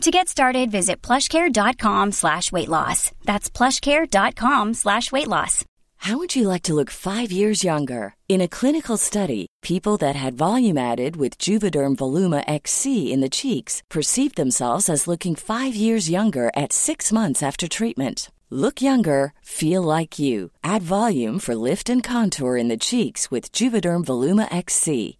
To get started, visit plushcare.com slash weight loss. That's plushcare.com slash weight loss. How would you like to look five years younger? In a clinical study, people that had volume added with Juvederm Voluma XC in the cheeks perceived themselves as looking five years younger at six months after treatment. Look younger, feel like you. Add volume for lift and contour in the cheeks with Juvederm Voluma XC.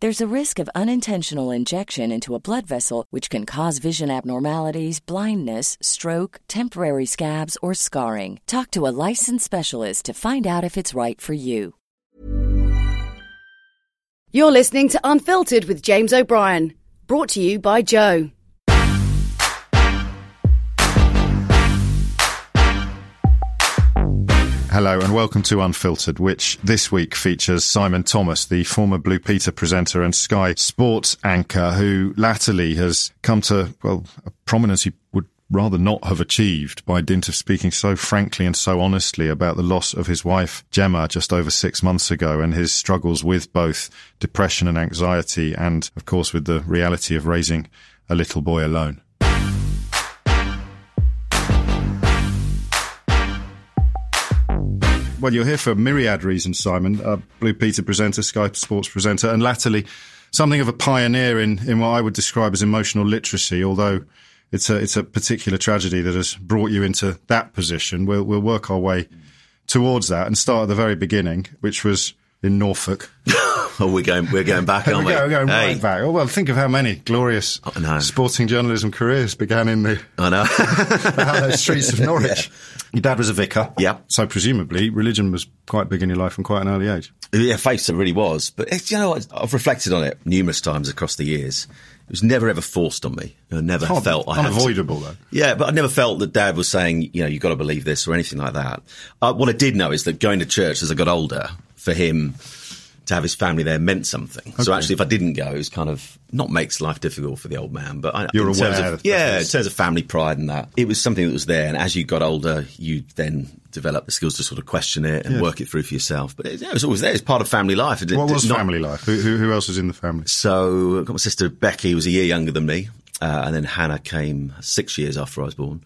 There's a risk of unintentional injection into a blood vessel, which can cause vision abnormalities, blindness, stroke, temporary scabs, or scarring. Talk to a licensed specialist to find out if it's right for you. You're listening to Unfiltered with James O'Brien, brought to you by Joe. Hello and welcome to Unfiltered, which this week features Simon Thomas, the former Blue Peter presenter and Sky Sports anchor, who latterly has come to, well, a prominence he would rather not have achieved by dint of speaking so frankly and so honestly about the loss of his wife, Gemma, just over six months ago and his struggles with both depression and anxiety and, of course, with the reality of raising a little boy alone. Well, you're here for myriad reasons, Simon. Uh, Blue Peter presenter, Sky Sports presenter, and latterly something of a pioneer in, in what I would describe as emotional literacy, although it's a, it's a particular tragedy that has brought you into that position. We'll, we'll work our way towards that and start at the very beginning, which was in Norfolk. oh, we're going, we're going back, aren't we? We're going, hey. right back. Oh, well, think of how many glorious sporting journalism careers began in the, I know. the streets of Norwich. Yeah. Your dad was a vicar. Yeah. So presumably religion was quite big in your life from quite an early age. Yeah, faith it really was. But you know, I've reflected on it numerous times across the years. It was never ever forced on me. I never felt I unavoidable had to, though. Yeah, but I never felt that Dad was saying, you know, you've got to believe this or anything like that. Uh, what I did know is that going to church as I got older for him to have his family there meant something. Okay. So actually, if I didn't go, it was kind of not makes life difficult for the old man, but I, you're in aware. Terms of, yeah, in terms of family pride and that, it was something that was there. And as you got older, you then develop the skills to sort of question it and yeah. work it through for yourself. But it, yeah, it, was always there. It's part of family life. It, what was not, family life? Who, who, who, else was in the family? So I've got my sister Becky, who was a year younger than me, uh, and then Hannah came six years after I was born.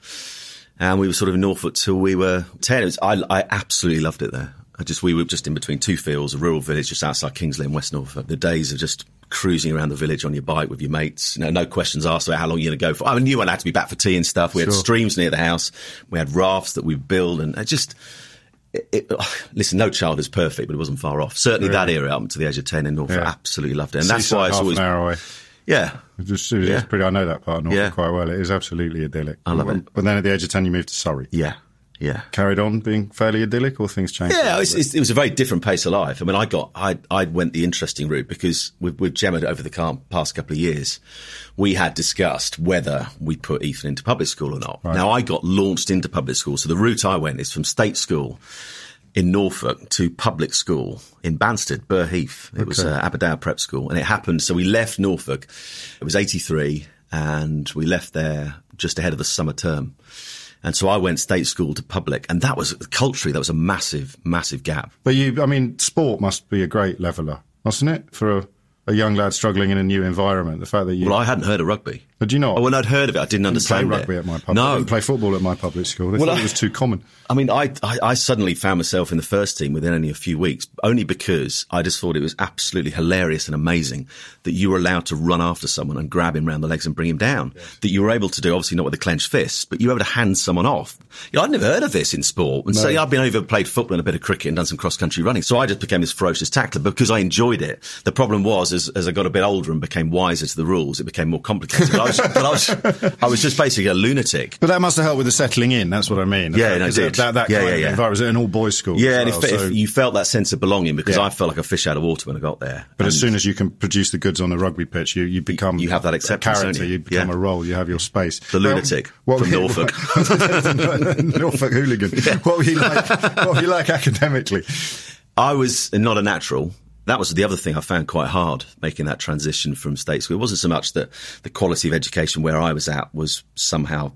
And we were sort of in Norfolk till we were ten. Was, I, I absolutely loved it there. I just we were just in between two fields, a rural village just outside King's Lynn in West Norfolk. The days of just cruising around the village on your bike with your mates. You know, no questions asked about how long you're going to go for. I knew I had to be back for tea and stuff. We sure. had streams near the house. We had rafts that we built, and it just. It, it, oh, listen, no child is perfect, but it wasn't far off. Certainly really? that era up to the age of 10 in Norfolk, yeah. absolutely loved it. And that's why it's always. An hour away. Yeah. It's, just, it's yeah. pretty, I know that part of Norfolk yeah. quite well. It is absolutely idyllic. I love it. But then at the age of 10, you moved to Surrey. Yeah. Yeah. Carried on being fairly idyllic or things changed? Yeah, it was, it was, a very different pace of life. I mean, I got, I, I went the interesting route because with, with Gemma over the past couple of years, we had discussed whether we put Ethan into public school or not. Right. Now I got launched into public school. So the route I went is from state school in Norfolk to public school in Banstead, Burgh Heath. It okay. was uh, Aberdour Prep School. And it happened. So we left Norfolk. It was 83 and we left there just ahead of the summer term. And so I went state school to public, and that was culturally that was a massive, massive gap. But you, I mean, sport must be a great leveler, mustn't it, for a, a young lad struggling in a new environment? The fact that you, Well, I hadn't heard of rugby. Did you not? Oh, when I'd heard of it, I didn't didn't play understand rugby it. at my public. No, I didn't play football at my public school. They Well, thought I- it was too common. I mean, I, I, I suddenly found myself in the first team within only a few weeks, only because I just thought it was absolutely hilarious and amazing that you were allowed to run after someone and grab him round the legs and bring him down. That you were able to do, obviously not with a clenched fist, but you were able to hand someone off. You know, I'd never heard of this in sport. And so yeah, I've been over, played football and a bit of cricket and done some cross country running. So I just became this ferocious tackler because I enjoyed it. The problem was, as, as I got a bit older and became wiser to the rules, it became more complicated. But I was, but I was, I was just basically a lunatic. But that must have helped with the settling in. That's what I mean. Yeah, fact- no, it did. That, that Yeah, kind yeah, of yeah. environment was an all boys school. Yeah, and well, if, so- if you felt that sense of belonging, because Yeah. I felt like a fish out of water when I got there. But as soon as you can produce the goods on the rugby pitch, you, you become you have that a acceptance, character. you? Become Yeah. a role. You have your space. The lunatic what from Norfolk. Norfolk hooligan. What were you like? What were you like academically? I was not a natural. That was the other thing I found quite hard making that transition from state school. It wasn't so much that the quality of education where I was at was somehow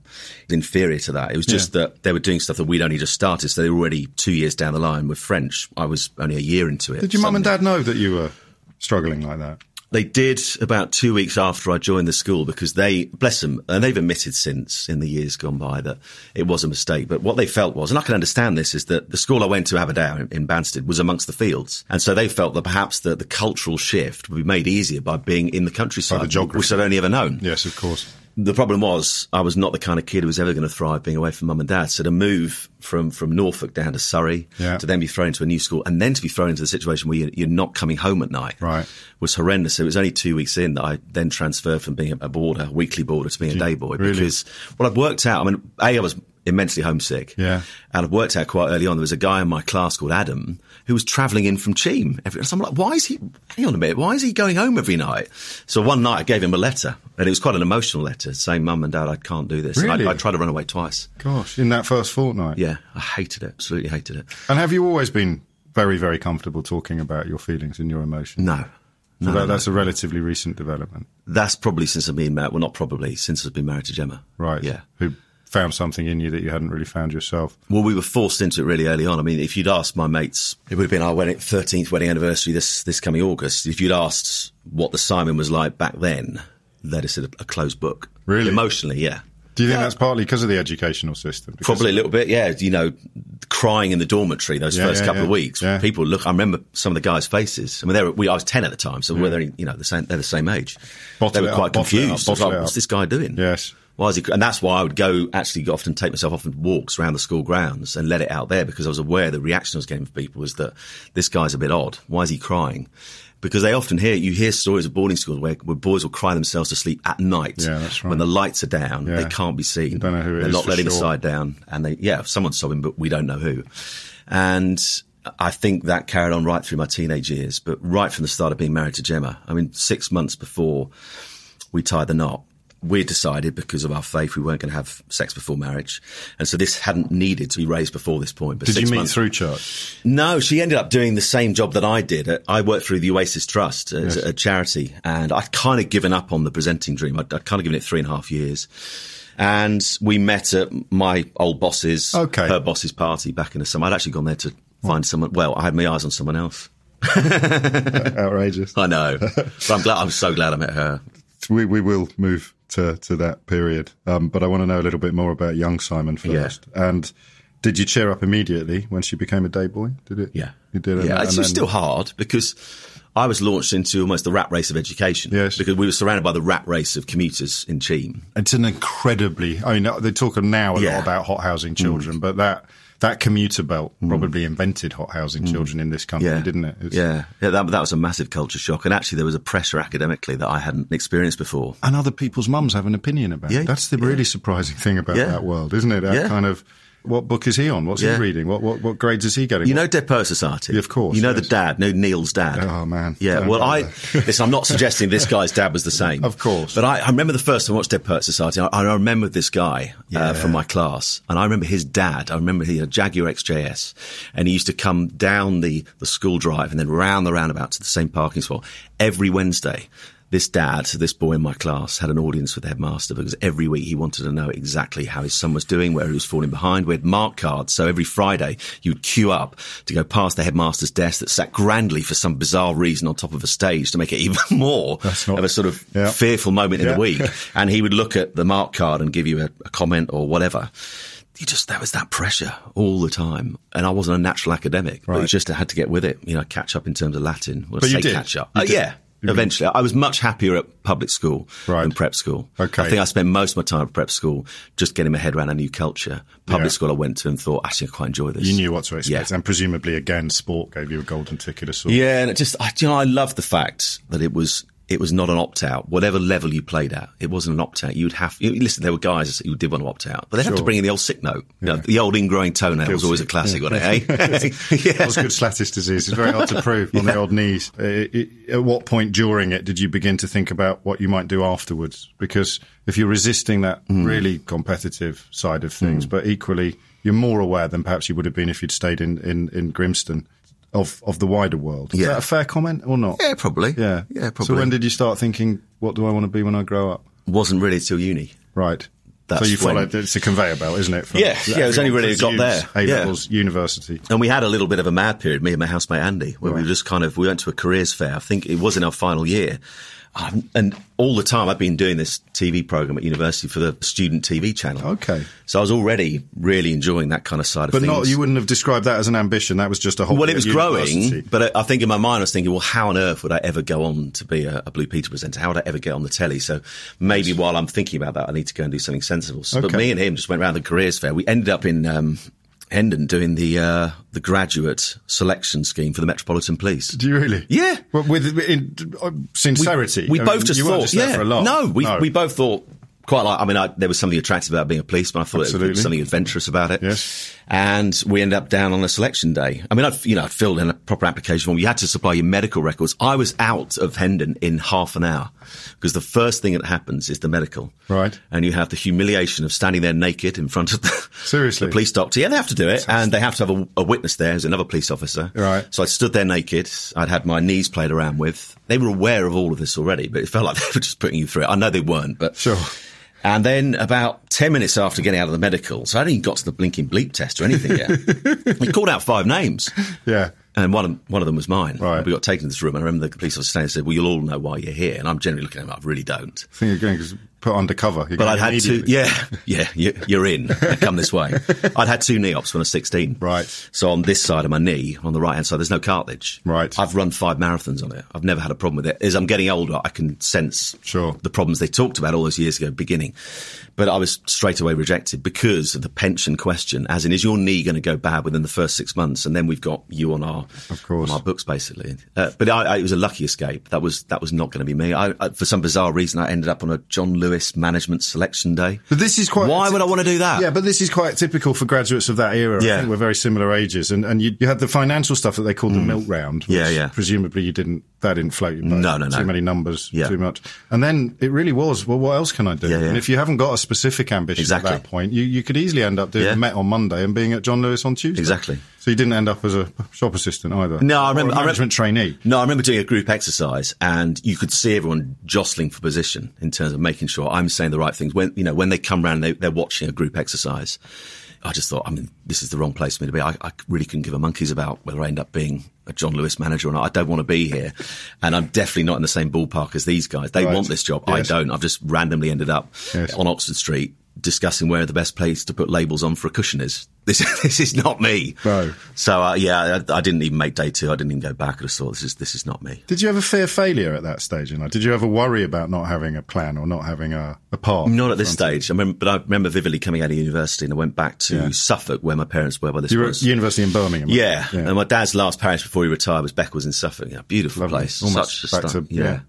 inferior to that. It was just that they were doing stuff that we'd only just started. So they were already two years down the line with French. I was only a year into it. Did your mum and dad know that you were struggling like that? They did about two weeks after I joined the school because they, bless them, and they've admitted since in the years gone by that it was a mistake. But what they felt was, and I can understand this, is that the school I went to, Aberdour in, in Banstead, was amongst the fields. And so they felt that perhaps the, the cultural shift would be made easier by being in the countryside, By the geography. which I'd only ever known. Yes, of course. The problem was I was not the kind of kid who was ever going to thrive being away from mum and dad. So to move from, from Norfolk down to Surrey, Yeah. to then be thrown into a new school, and then to be thrown into the situation where you're, you're not coming home at night, Right. was horrendous. It was only two weeks in that I then transferred from being a boarder, a weekly boarder, to being a day boy really? because well, I'd worked out. I mean, a I was immensely homesick, Yeah. and I'd worked out quite early on. There was a guy in my class called Adam who was travelling in from Cheam. Every, so I'm like, why is he? Hang on a minute, why is he going home every night? So one night I gave him a letter, and it was quite an emotional letter saying, "Mum and Dad, I can't do this." Really? I, I tried to run away twice. Gosh, in that first fortnight. Yeah, I hated it. Absolutely hated it. And have you always been very, very comfortable talking about your feelings and your emotions? No. So No, that, no, that's a relatively recent development, That's probably since I've been married. Well, not probably since I've been married to Gemma. right? Yeah. Who found something in you that you hadn't really found yourself? Well, we were forced into it really early on. I mean, if you'd asked my mates, it would have been our wedding, 13th wedding anniversary this, this coming August. If you'd asked what the Simon was like back then, they'd have said a, a closed book. Really? Emotionally, yeah. Do you think that's partly because of the educational system? Because- Probably a little bit, yeah. You know, crying in the dormitory those Yeah, first yeah, couple of weeks. Yeah. People look. I remember some of the guys' faces. I mean, they were. We, I was ten at the time, so we're only, you know the same. They're the same age. Bottle they were quite up, confused. I was bottle like, what's this guy doing? Yes. Why is he? And that's why I would go actually often take myself off and walks around the school grounds and let it out there because I was aware the reaction I was getting from people was that this guy's a bit odd. Why is he crying? Because they often hear you hear stories of boarding schools where, where boys will cry themselves to sleep at night Yeah, that's right. when the lights are down. Yeah. They can't be seen. You don't know who They're not letting the side down, and they yeah, someone's sobbing, but we don't know who. And I think that carried on right through my teenage years, but right from the start of being married to Gemma. I mean, six months before we tied the knot, we decided because of our faith we weren't going to have sex before marriage, and so this hadn't needed to be raised before this point. But Did you meet months- through church? no, she ended up doing the same job that I did. Uh, I worked through the Oasis Trust as Yes. a charity, and I'd kind of given up on the presenting dream. I'd, I'd kind of given it three and a half years. And we met at my old boss's, Okay. her boss's party back in the summer. I'd actually gone there to find someone. Well, I had my eyes on someone else. Outrageous. I know, but I'm glad. I'm so glad I met her. We we will move to to that period, um, but I want to know a little bit more about young Simon first. And did you cheer up immediately when she became a day boy? Did it? Yeah, you did. Yeah, then- it's then- still hard because I was launched into almost the rat race of education. Yes. because we were surrounded by the rat race of commuters in Cheam. It's an incredibly. I mean, they talk now a Yeah. Mm. lot about hot housing children, but that that commuter belt probably invented hot housing children in this country, Mm. Yeah, didn't it? It's- yeah, yeah. That, that was a massive culture shock, and actually there was a pressure academically that I hadn't experienced before. And other people's mums have an opinion about Yeah, it. That's the yeah. really surprising thing about Yeah. that world, isn't it? That Yeah. kind of. What book is he on? What's Yeah. he reading? What, what what grades is he getting? You know Dead Poet Society? Yeah, of course, You know yes. the dad, no Neil's dad. Oh, man. Yeah, Don't well, I, listen, I'm not suggesting this guy's dad was the same. Of course. But I, I remember the first time I watched Dead Poet Society, I, I remember this guy Yeah. uh, from my class, and I remember his dad. I remember he had a Jaguar XJS, and he used to come down the, the school drive and then round the roundabout to the same parking spot every Wednesday. This dad, this boy in my class, had an audience with the headmaster because every week he wanted to know exactly how his son was doing, where he was falling behind. We had mark cards, so every Friday you'd queue up to go past the headmaster's desk that sat grandly for some bizarre reason on top of a stage to make it even more not- of a sort of Yeah. fearful moment in Yeah. the week. And he would look at the mark card and give you a, a comment or whatever. You just there was that pressure all the time, and I wasn't a natural academic, but Right. it just had to get with it. You know, catch up in terms of Latin. Well, But you did. catch up. You Uh, did. yeah. Eventually. I was much happier at public school Right. than prep school. Okay. I think I spent most of my time at prep school just getting my head around a new culture. Public Yeah. school, I went to and thought, actually, I quite enjoy this. You knew what to expect, Yeah. and presumably, again, sport gave you a golden ticket of sorts. Yeah, and it just, I, you know, I love the fact that it was, it was not an opt out. Whatever level you played at, it wasn't an opt out. You'd have, you, listen, there were guys who did want to opt out, but they'd have to bring in the old sick note. You know, the old ingrowing toenail was always a classic, wasn't it? Eh? yeah. That was good Schlatter's disease. It's very hard to prove on the old knees. Uh, it- at what point during it did you begin to think about what you might do afterwards? Because if you're resisting that Hmm. really competitive side of things, but equally you're more aware than perhaps you would have been if you'd stayed in, in, in Grimston of, of the wider world. Is Yeah. that a fair comment or not? Yeah, probably. Yeah. Yeah, probably. So when did you start thinking, what do I want to be when I grow up? Wasn't really till uni. Right. That's so you when- followed, it's a conveyor belt, isn't it? From- Yeah, yeah, it was only really got there. Yeah. A-levels, university. And we had a little bit of a mad period, me and my housemate Andy, where we were just kind of, we went to a careers fair. I think it was in our final year. Um, and all the time I've been doing this TV program at university for the student TV channel. Okay. So I was already really enjoying that kind of side of But things. not, you wouldn't have described that as an ambition. That was just a whole. well, it was growing, but I think in my mind I was thinking, well, how on earth would I ever go on to be a, a Blue Peter presenter? How would I ever get on the telly? So maybe while I'm thinking about that, I need to go and do something sensible. So, But me and him just went around the careers fair. We ended up in um, Hendon doing the uh, the graduate selection scheme for the Metropolitan Police. Do you really? Yeah. Well, with in, uh, sincerity. We I both mean, just thought, just yeah, for a laugh. no, we we both thought quite like. I mean, I, there was something attractive about being a policeman. I thought there Absolutely. was something adventurous about it. Yes. And we ended up down on a selection day. I mean, I'd, you know, I'd filled in a proper application form. You had to supply your medical records. I was out of Hendon in half an hour because the first thing that happens is the medical. Right. And you have the humiliation of standing there naked in front of the, Seriously? the police doctor. Yeah, they have to do it. And they have to have a, a witness there who's another police officer. Right. So I stood there naked. I'd had my knees played around with. They were aware of all of this already, but it felt like they were just putting you through it. I know they weren't, but Sure. And then about 10 minutes after getting out of the medical, so I hadn't even got to the blinking bleep test or anything yet. he called out five names. Yeah. And one of, one of them was mine. Right. We got taken to this room, and I remember the police officer saying, said, Well, you'll all know why you're here. And I'm generally looking at him, I really don't. I think going to put undercover. You're But I'd had two, yeah, yeah, you, you're in. Come this way. I'd had two knee ops when I was 16. Right. So on this side of my knee, on the right hand side, there's no cartilage. Right. I've run five marathons on it. I've never had a problem with it. As I'm getting older, I can sense Sure. the problems they talked about all those years ago beginning. But I was straight away rejected because of the pension question, as in, is your knee going to go bad within the first six months? And then we've got you on our, Of course. our books, basically. Uh, but I, I, it was a lucky escape. That was, that was not going to be me. I, I, for some bizarre reason, I ended up on a John Lewis management selection day. But this is quite. Why would I want to do that? Yeah, but this is quite typical for graduates of that era. I Yeah. think we're very similar ages, and and you, you had the financial stuff that they called the milk round. Which Mm. Yeah, yeah. Presumably, you didn't. That didn't float your boat. No, no, no. Too many numbers. Yeah. Too much. And then it really was. Well, what else can I do? Yeah, yeah. And if you haven't got a specific ambition Exactly. at that point, you you could easily end up doing Yeah. Met on Monday and being at John Lewis on Tuesday. Exactly. So you didn't end up as a shop assistant either. No, I remember. Or a I remember- management trainee. No, I remember doing a group exercise and you could see everyone jostling for position in terms of making sure I'm saying the right things. When, you know, when they come round, they, they're watching a group exercise. I just thought, I mean, this is the wrong place for me to be. I, I really couldn't give a monkey's about whether I end up being a John Lewis manager or not. I don't want to be here. And I'm definitely not in the same ballpark as these guys. They Right. want this job. I don't. I've just randomly ended up Yes. on Oxford Street discussing where the best place to put labels on for a cushion is. This, this is not me. No. So, uh, yeah, I, I didn't even make day two. I didn't even go back. I just thought, this is, this is not me. Did you ever fear failure at that stage in life? Did you ever worry about not having a plan or not having a, a path? Not at this in front of stage. I mean, but I remember vividly coming out of university and I went back to Yeah. Suffolk where my parents were by this You? You were at university in Birmingham. Yeah. yeah. And my dad's last parish before he retired was Beccles in Suffolk. Yeah, beautiful Lovely. place. Almost Such a stun- to- yeah. yeah.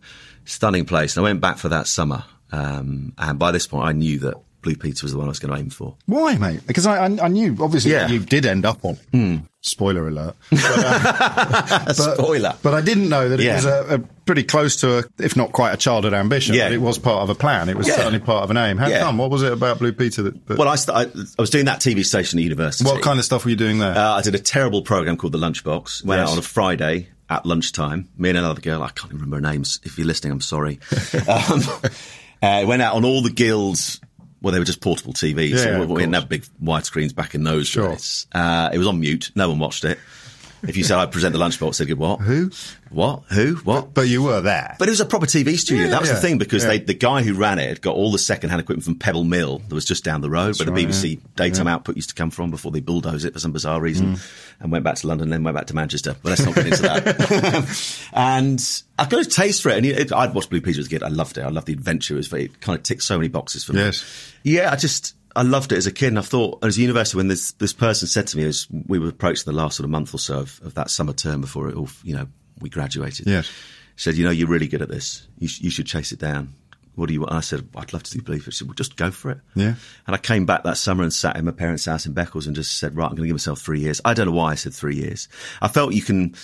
Stunning place. And I went back for that summer. Um, and by this point I knew that Blue Peter was the one I was going to aim for. Why, mate? Because I, I, I knew, obviously, Yeah. You did end up on. Spoiler alert. But, uh, but- Spoiler. But I didn't know that it Yeah. was a, a pretty close to, a, if not quite a childhood ambition, Yeah. but it was part of a plan. It was Yeah. certainly part of an aim. How Yeah. come? What was it about Blue Peter that. that Well, I, st- I, I was doing that TV station at university. what kind of stuff were you doing there? Uh, I did a terrible program called The Lunchbox. Went Yes. out on a Friday at lunchtime. Me and another girl, I can't even remember her names. If you're listening, I'm sorry. um, uh, went out on all the guilds. Well, they were just portable TVs. Yeah, so yeah, we didn't have big widescreens back in those Sure. days. Uh, it was on mute. No one watched it. If you said I'd present the lunchbox, they'd go, "What? Who? What? Who? What?" But you were there. But it was a proper TV studio. Yeah, that was yeah, the thing because yeah. they, the guy who ran it got all the second-hand equipment from Pebble Mill that was just down the road, where right, the BBC daytime output used to come from before they bulldozed it for some bizarre reason, Mm. and went back to London, then went back to Manchester. But let's not get into that. and I got a taste for it, and it, I'd watched Blue Peter as a kid. I loved it. I loved the adventure. It, was it kind of ticked so many boxes for me. Yes. Yeah, I just I loved it as a kid, and I thought as a university when this this person said to me as we were approaching the last sort of month or so of, of that summer term before it all you know we graduated. Yes. said you know you're really good at this. You sh- you should chase it down. What do you want? I said I'd love to do Bluefish. She said well just go for it. Yeah. And I came back that summer and sat in my parents' house in Beccles and just said right I'm going to give myself three years. I don't know why I said three years. I felt you can.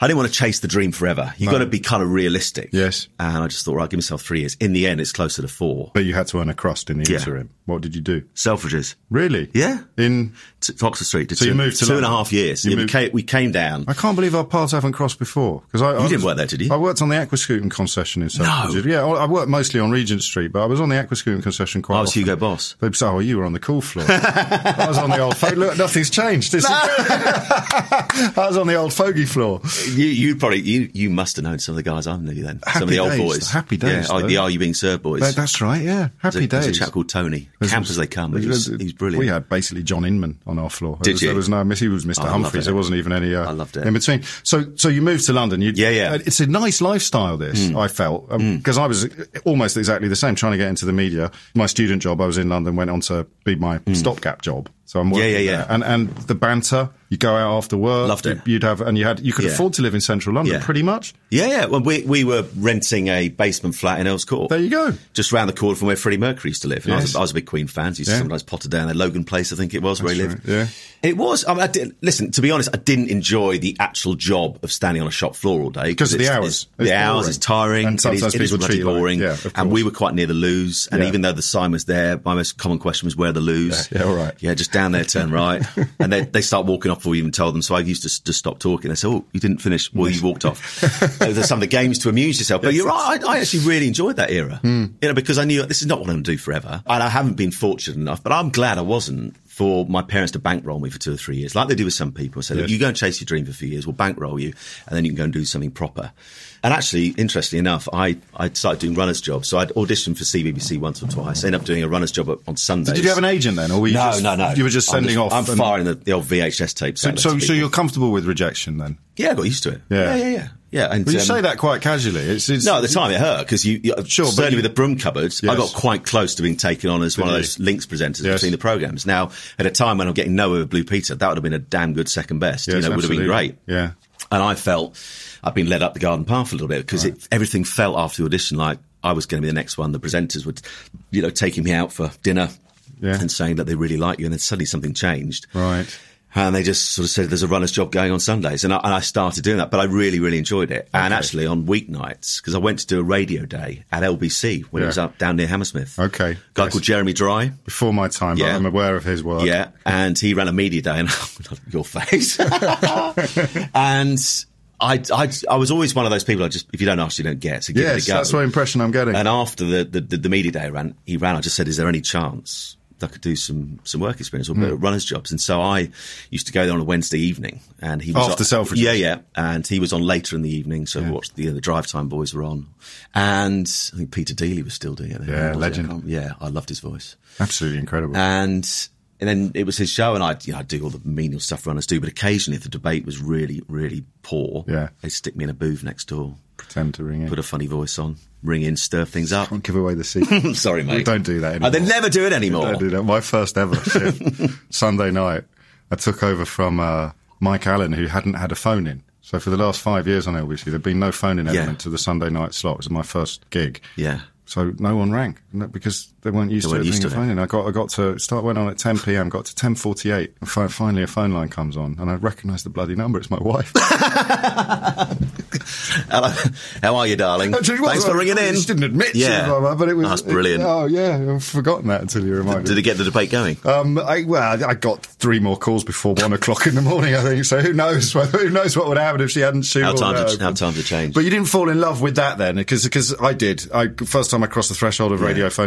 I didn't want to chase the dream forever. You've got to be kind of realistic. Yes. And I just thought, right, I'll give myself three years. In the end, it's closer to four. But you had to earn a crust in the Yeah. interim. What did you do? Selfridges. Really? Yeah. In to to Oxford Street. Did So you two, moved to two and a half years. You Yeah, we, came, we came down. I can't believe our paths haven't crossed before. Because I, I didn't work there, did you? I worked on the Aquascutum concession in Selfridges. No. Yeah, I worked mostly on Regent Street, but I was on the Aquascutum concession quite I was often. Hugo Boss. They say, oh, you were on the cool floor. I was on the old. Fo- look, nothing's changed. This is- I was on the old fogey floor. You, you probably you, you must have known some of the guys I knew then. Happy some of the old days, boys. happy days, Yeah, though. the Are You Being Served boys. That- that's right. Yeah, happy there's, a, there's days. a chap called Tony. There's- Camp as they come. He was, he brilliant. We had basically John Inman on our floor. Did was, you? There was no miss. He was Mr. Oh, Humphries. There wasn't even any. Uh, I loved it. in between. So, so you moved to London. You, Yeah, yeah. It's a nice lifestyle. This Hmm. I felt because I was almost exactly the same, trying to get into the media. My student job, I was in London, went on to be my stopgap job. So I'm working Hmm. Yeah, yeah, there. yeah. And and the banter. You go out after work. Loved it. You'd have and you had you could Yeah. afford to live in central London Yeah. pretty much. Yeah, yeah. Well, we, we were renting a basement flat in Earls Court. There you go. Just round the corner from where Freddie Mercury used to live. And I, was, Yes. I was a big Queen fan. So used to sometimes potter down there. Logan Place, I think it was, where he lived. right, yeah. It was. I mean, I did, listen, to be honest, I didn't enjoy the actual job of standing on a shop floor all day. Because of the hours. The hours boring. is tiring. And sometimes it is people bloody treat you like- boring. yeah, and we were quite near the loos. And Yeah. even though the sign was there, my most common question was, where the loos? Yeah, yeah, all right. Yeah, just down there, turn right. and they, they start walking off before we even told them. So I used to just stop talking. They said, oh, you didn't finish. Well, you walked off. There's some of the games to amuse yourself. But you're right. I, I actually really enjoyed that era. Hmm. You know, because I knew this is not what I'm going to do forever. And I haven't been fortunate enough, but I'm glad I wasn't for my parents to bankroll me for two or three years, like they do with some people. So Yes. you go and chase your dream for a few years, we'll bankroll you, and then you can go and do something proper. And actually, interestingly enough, I, I started doing runners' jobs. So I'd auditioned for CBBC once or twice. I ended up doing a runner's job on Sundays. Did you have an agent then, or were you no, just, no, no. You were just I'm sending off. I'm and- firing the, the old VHS tapes. So, so, so you're comfortable with rejection then? yeah, I got used to it. Yeah. yeah, yeah, yeah. yeah. And Well, you um, say that quite casually. It's, it's no, at the time it hurt because you, you Sure, but certainly you- with the broom cupboards, I got quite close to being taken on as one of those links presenters Yes. between the programs. Now, at a time when I'm getting nowhere with Blue Peter, that would have been a damn good second best. you Yes, know, it would have been great. Yeah. And I felt I'd been led up the garden path a little bit because it, everything felt after the audition like I was going to be the next one. The presenters would, you know, taking me out for dinner Yeah. and saying that they really like you, and then suddenly something changed. Right. And they just sort of said, there's a runner's job going on Sundays. And I, and I started doing that, but I really, really enjoyed it. And actually on weeknights, because I went to do a radio day at LBC when it was up down near Hammersmith. Okay. guy Yes. called Jeremy Dry. Before my time, but Yeah. I'm aware of his work. Yeah. And he ran a media day and your face. and I, I, I was always one of those people I just, if you don't ask, you don't get. So give Yes, it a go. that's what impression I'm getting. And after the, the, the, the media day ran, he ran, I just said, is there any chance that I could do some, some work experience or hmm. of runner's jobs? And so I used to go there on a Wednesday evening and he was After Selfridges? Yeah, yeah. And he was on later in the evening. So we watched the, the drive time boys were on. And I think Peter Deeley was still doing it. Yeah? I legend. can't- Yeah, I loved his voice. Absolutely incredible. And and then it was his show, and I'd you know I'd do all the menial stuff runners do. But occasionally, if the debate was really really poor, Yeah. they'd stick me in a booth next door, Pretend to ring in. put a funny voice on, ring in, stir things up. Can't give away the secret. Sorry, mate. We don't do that Oh, anymore. they never do it anymore. Don't do that. My first ever Sunday night, I took over from uh, Mike Allen, who hadn't had a phone in. So for the last five years on LBC, there'd been no phone in Yeah. element to the Sunday night slot. It was my first gig. Yeah. So no one rang because they weren't used They to weren't it used to phone. I got I got to start went on at 10 p.m. Got to 10:48. And fi- finally, a phone line comes on, and I recognise the bloody number. It's my wife. Hello. How are you, darling? Thanks for I- ringing I in. just didn't admit to Yeah. but it was That's brilliant. it- oh yeah, I've forgotten that until you reminded me. Did it get the debate going? Um, I, well, I got three more calls before one o'clock in the morning. I think so. Who knows? Who knows what would happen if she hadn't How shoehorned times, that have, how times have changed. But you didn't fall in love with that then, because because I did. I first time I crossed the threshold of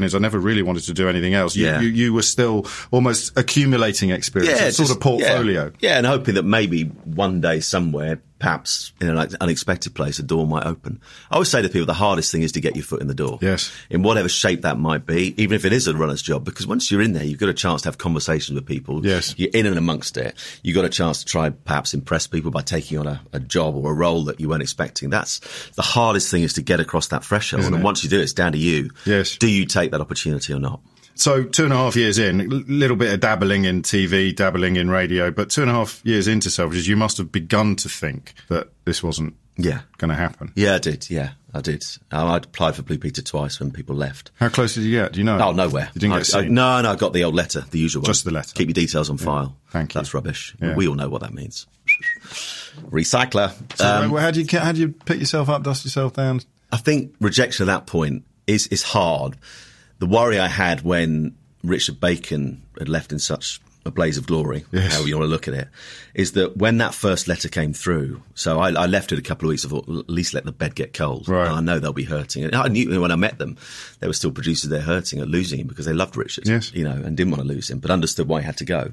is I never really wanted to do anything else. You, Yeah. you, you were still almost accumulating experience, a sort of portfolio. Yeah. yeah, and hoping that maybe one day somewhere, perhaps in an unexpected place, a door might open. I always say to people, the hardest thing is to get your foot in the door. Yes. In whatever shape that might be, even if it is a runner's job, because once you're in there, you've got a chance to have conversations with people. Yes. You're in and amongst it. You've got a chance to try perhaps impress people by taking on a, a job or a role that you weren't expecting. That's the hardest thing is to get across that threshold. Isn't and it? once you do, it's down to you. Yes. Do you take that opportunity or not? So two and a half years in, a little bit of dabbling in TV, dabbling in radio, but two and a half years into Selfridges, you must have begun to think that this wasn't Yeah. going to happen. Yeah, I did. Yeah, I did. I'd applied for Blue Peter twice when people left. How close did you get? Do you know? Oh, nowhere. You didn't I, get I- seen? no, no, I got the old letter, the usual one. Just the letter. Keep your details on file. Thank you. That's rubbish. Yeah. We all know what that means. Recycler. So Um, how do you how do you pick yourself up, dust yourself down? I think rejection at that point is is hard. The worry I had when Richard Bacon had left in such a blaze of glory, Yes. however you want to look at it, is that when that first letter came through, so I, I left it a couple of weeks, I thought, at least let the bed get cold. Right. I know they'll be hurting. And I knew when I met them, they were still producers They're hurting at losing him because they loved Richard, Yes. you know, and didn't want to lose him, but understood why he had to go.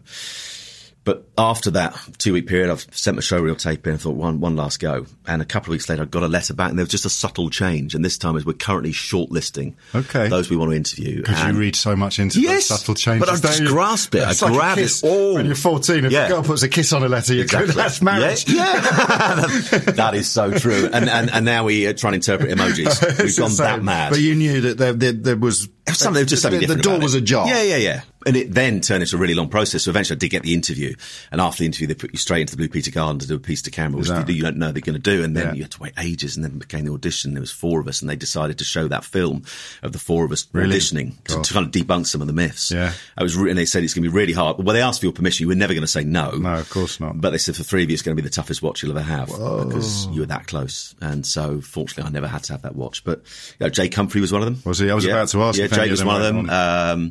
But after that two week period, I've sent my showreel tape in and thought one, one last go. And a couple of weeks later, I got a letter back and there was just a subtle change. And this time is we're currently shortlisting Okay. those we want to interview. Because you read so much into Yes, subtle changes. but I just you? grasped it. I like a grabbed it all. When you're 14, if Yeah. a girl puts a kiss on a letter, you go, that's marriage. Yeah, yeah. that is so true. And, and and now we uh, try and interpret emojis. We've gone that mad. But you knew that there, there, there was something, just something the, different. The door was ajar. Yeah, yeah, yeah. And it then turned into a really long process. So eventually I did get the interview. And after the interview, they put you straight into the Blue Peter Garden to do a piece to camera, which Exactly. you don't know they're going to do. And then Yeah. you had to wait ages. And then it became the audition. There was four of us and they decided to show that film of the four of us Really? auditioning to, to kind of debunk some of the myths. Yeah. I was, re- and they said it's going to be really hard. Well, they asked for your permission. You were never going to say no. No, of course not. But they said for three of you, it's going to be the toughest watch you'll ever have because you were that close. And so, fortunately, I never had to have that watch. But you know, Jake Humphrey was one of them. Was he? I was about to ask Yeah, Jake was one of them. Um,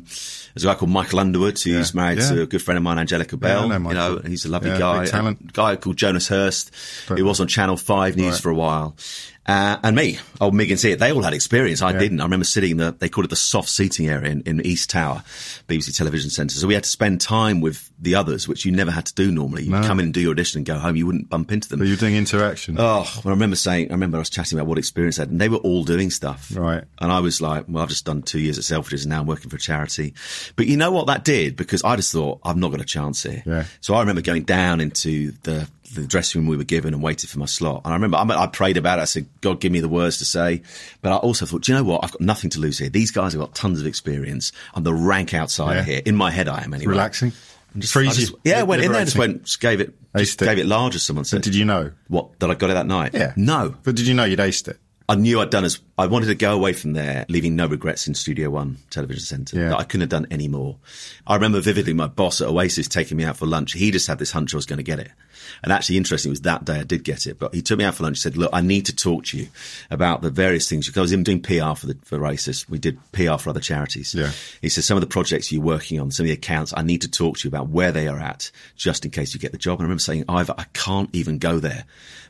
there's a guy called Michael Underwood who's Yeah. married Yeah. to a good friend of mine, Angellica Bell. Know you know, he's a lovely guy. talent. A guy called Jonas Hurst, But- who was on Channel Five News Right. for a while. Uh, and me, old Mig and Sia, they all had experience. I Yeah. didn't. I remember sitting in the, they called it the soft seating area in, in East Tower, BBC Television Centre. So we had to spend time with the others, which you never had to do normally. You No. come in and do your audition and go home. You wouldn't bump into them. But you're doing interaction. Oh, well, I remember saying, I remember I was chatting about what experience I had, and they were all doing stuff. Right. And I was like, well, I've just done two years at Selfridges and now I'm working for a charity. But you know what that did? Because I just thought, I've not got a chance here. Yeah. So I remember going down into the, the dressing room we were given and waited for my slot. And I remember, I, mean, I prayed about it. I said, God, give me the words to say. But I also thought, do you know what? I've got nothing to lose here. These guys have got tons of experience. I'm the rank outsider Yeah. here. In my head, I am anyway. Relaxing. And just- Freezy. Just- yeah, I went in there, just went, just gave it, just it. gave it large, as someone said. But did you know? What, that I got it that night? Yeah. No. But did you know you'd aced it? I knew I'd done as I wanted to go away from there, leaving no regrets in Studio One Television Centre. Yeah. That I couldn't have done any more. I remember vividly my boss at Oasis taking me out for lunch. He just had this hunch I was going to get it. And actually, interesting, it was that day I did get it. But he took me out for lunch. and said, "Look, I need to talk to you about the various things." Because I was even doing PR for the for Oasis. We did PR for other charities. Yeah. He said, "Some of the projects you're working on, some of the accounts, I need to talk to you about where they are at, just in case you get the job." And I remember saying, "Ivor, I can't even go there."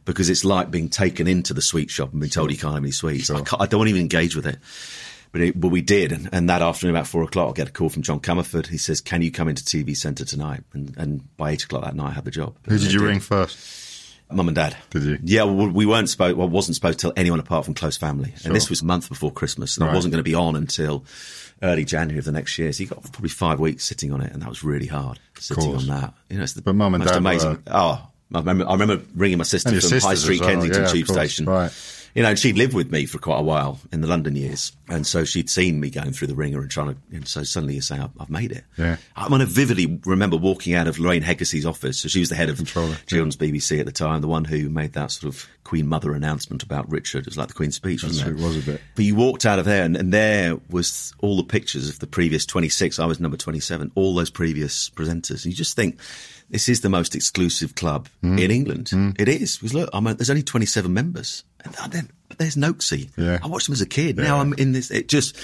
Because it's like being taken into the sweet shop and being told you can't have any sweets. I, can't, I don't want to even engage with it. But, it, but we did, and, and that afternoon about four o'clock, I get a call from John Comerford. He says, "Can you come into TV Centre tonight?" And, and by eight o'clock that night, I had the job. Who And did you ring first? Mum and Dad. Did you? Yeah, well, we weren't supposed. Well, wasn't supposed to tell anyone apart from close family. And this was a month before Christmas, and Right. I wasn't going to be on until early January of the next year. So you got probably five weeks sitting on it, and that was really hard sitting on that. You know, it's the But Mum and most Dad amazing. were- Oh, I remember, I remember ringing my sister from High Street, well, Kensington yeah, Tube Station. right. You know, she'd lived with me for quite a while in the London years, and so she'd seen me going through the ringer and trying to. And so suddenly you say, "I've, I've made it." Yeah. I mean, I vividly remember walking out of Lorraine Heggessey's office. So she was the head of Controller, Children's BBC at the time, the one who made that sort of Queen Mother announcement about Richard. It was like the Queen's speech, That's wasn't it? it was a bit. But you walked out of there, and, and there was all the pictures of the previous 26. I was number 27. All those previous presenters. And you just think this is the most exclusive club Mm. in England. It is. Because look, I'm a, there's only 27 members. And then, but there's Noxie. Yeah. I watched them as a kid. Now I'm in this. It just